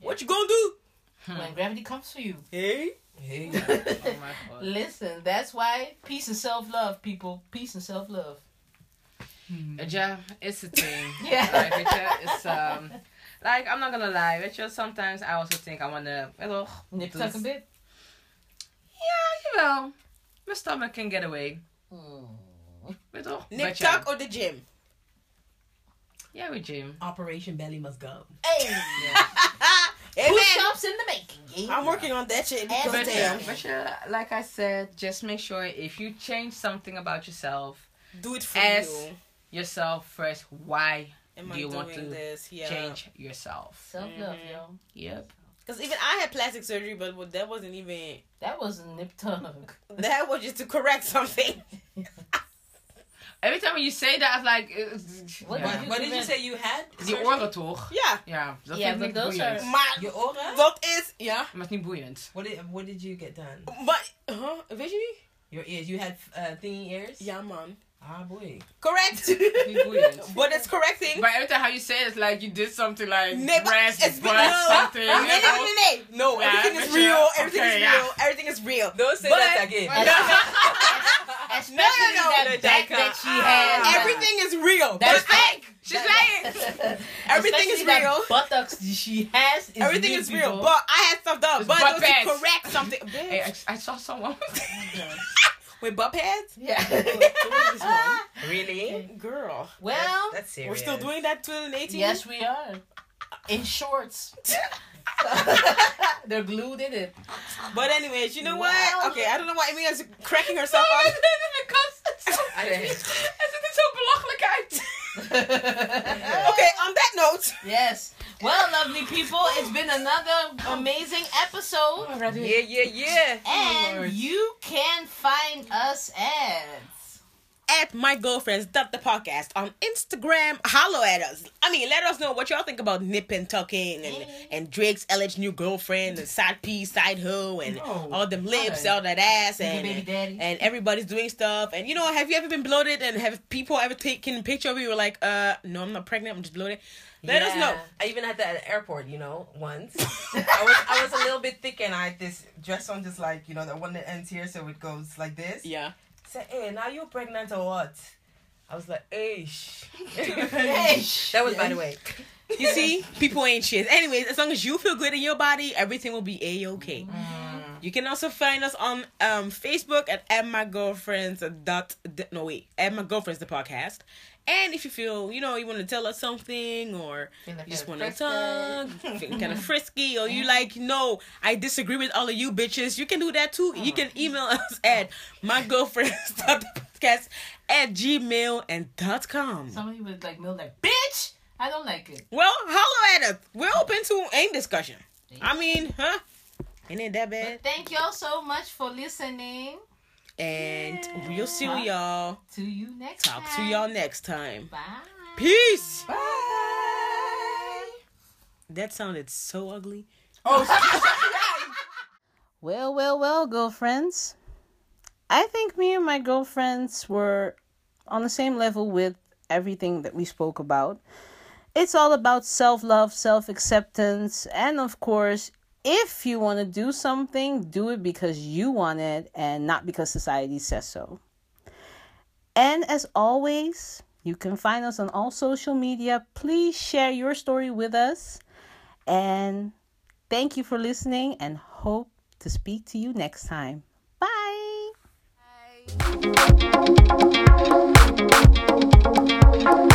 What you gonna do? When gravity comes for you. Hey. Hey. (laughs) Oh my god. Listen, that's why peace and self love, people. Peace and self love. Yeah, it's a thing. (laughs) Yeah. Like, weet it's um, like I'm not gonna lie. Weet je, sometimes I also think I wanna, you know, Nip Dus- tuck a bit. yeah, jawel. My stomach can get away. Mm. Weet je? Nip But tuck or the gym? Yeah, we gym. Operation Belly must go. Hey. (laughs) Hey man, Push-ups in the making. I'm working on that shit because But But damn, yeah, but yeah, like I said, just make sure if you change something about yourself, do it for As you. Yourself first. Why Am do I you want to this? Yeah. change yourself? Self love, Mhm. yo. Yep. Because even I had plastic surgery, but that wasn't even. That was a nip tuck. (laughs) That was just to correct something. (laughs) Every time when you say that, it's like, What ja. did you- What did you say you had? Die Surgery? oren toch? Ja. Ja, dat Ja, vind ik but niet those boeiend. are- Maar Your aura? dat is. Ja. Maar het is niet boeiend. What did what did you get done? Maar. Huh? Weet je niet? Your ears. You had uh, thingy ears. Ja, man. Ah boy. Correct. (laughs) But it's correcting. But every time how you say it, it's like you did something like Nee, but breast, it's butt, no. something. Nee, nee, nee, nee, nee. No, Yeah, everything is real. Everything okay, is yeah. real. Everything is real. Don't say But- that again. (laughs) Especially No, no, no. that back that she has. Everything is real. That's But fake. She's lying. (laughs) Everything is Especially that real. Buttocks she has. Is Everything real, is real. people. But I had stuff done. It's But butt it was to correct something. Hey, I, I saw someone. With butt pads? yeah. (laughs) This one. really? Girl. well, That's, that's serious. We're still doing that 2018? yes, we are in shorts. (laughs) (laughs) They're glued in it. But anyways, you know Well- what? Okay, I don't know why Emilia's cracking herself up. because het zo, Nee. het ziet er zo belachelijk uit. Okay, on that note. yes. Well, lovely people, it's been another amazing episode. Yeah, yeah, yeah. And Lord. you can find us at At my girlfriends, dot the podcast on Instagram. Hollow at us. I mean, let us know what y'all think about nip and tucking and, and Drake's LH new girlfriend and side P, side hoe and No. all them lips, Alright. all that ass Your and baby daddy. and everybody's doing stuff. And you know, have you ever been bloated and have people ever taken a picture of you? Were like, uh, no, I'm not pregnant. I'm just bloated. Let us know. I even had that at the airport, you know, once. (laughs) I was I was a little bit thick and I had this dress on just like, you know, the one that ends here so it goes like this. Yeah. Said, hey, now you're pregnant or what? I was like, Hey, (laughs) (laughs) That was by the way. You see, people ain't shit. Anyways, as long as you feel good in your body, everything will be a okay. Mm. You can also find us on um, Facebook at, at my girlfriends dot no wait at my girlfriends the podcast. And if you feel you know you want to tell us something or you just want to talk, (laughs) kind of frisky, or you like no I disagree with all of you bitches, you can do that too. You oh. can email us (laughs) at my podcast at gmail and dot com. Somebody would like mail like, bitch. I don't like it. Well, holla at us. We're open to any discussion. I mean, huh? Ain't it that bad? Thank y'all so much for listening. And we'll see y'all. To you next Talk to y'all next time. Bye. Peace. Bye. That sounded so ugly. Oh. (laughs) well, well, well, girlfriends. I think me and my girlfriends were on the same level with everything that we spoke about. It's all about self love, self acceptance, and of course, if you want to do something, do it because you want it and not because society says so. And as always, you can find us on all social media. Please share your story with us. And thank you for listening and hope to speak to you next time. Bye. Bye.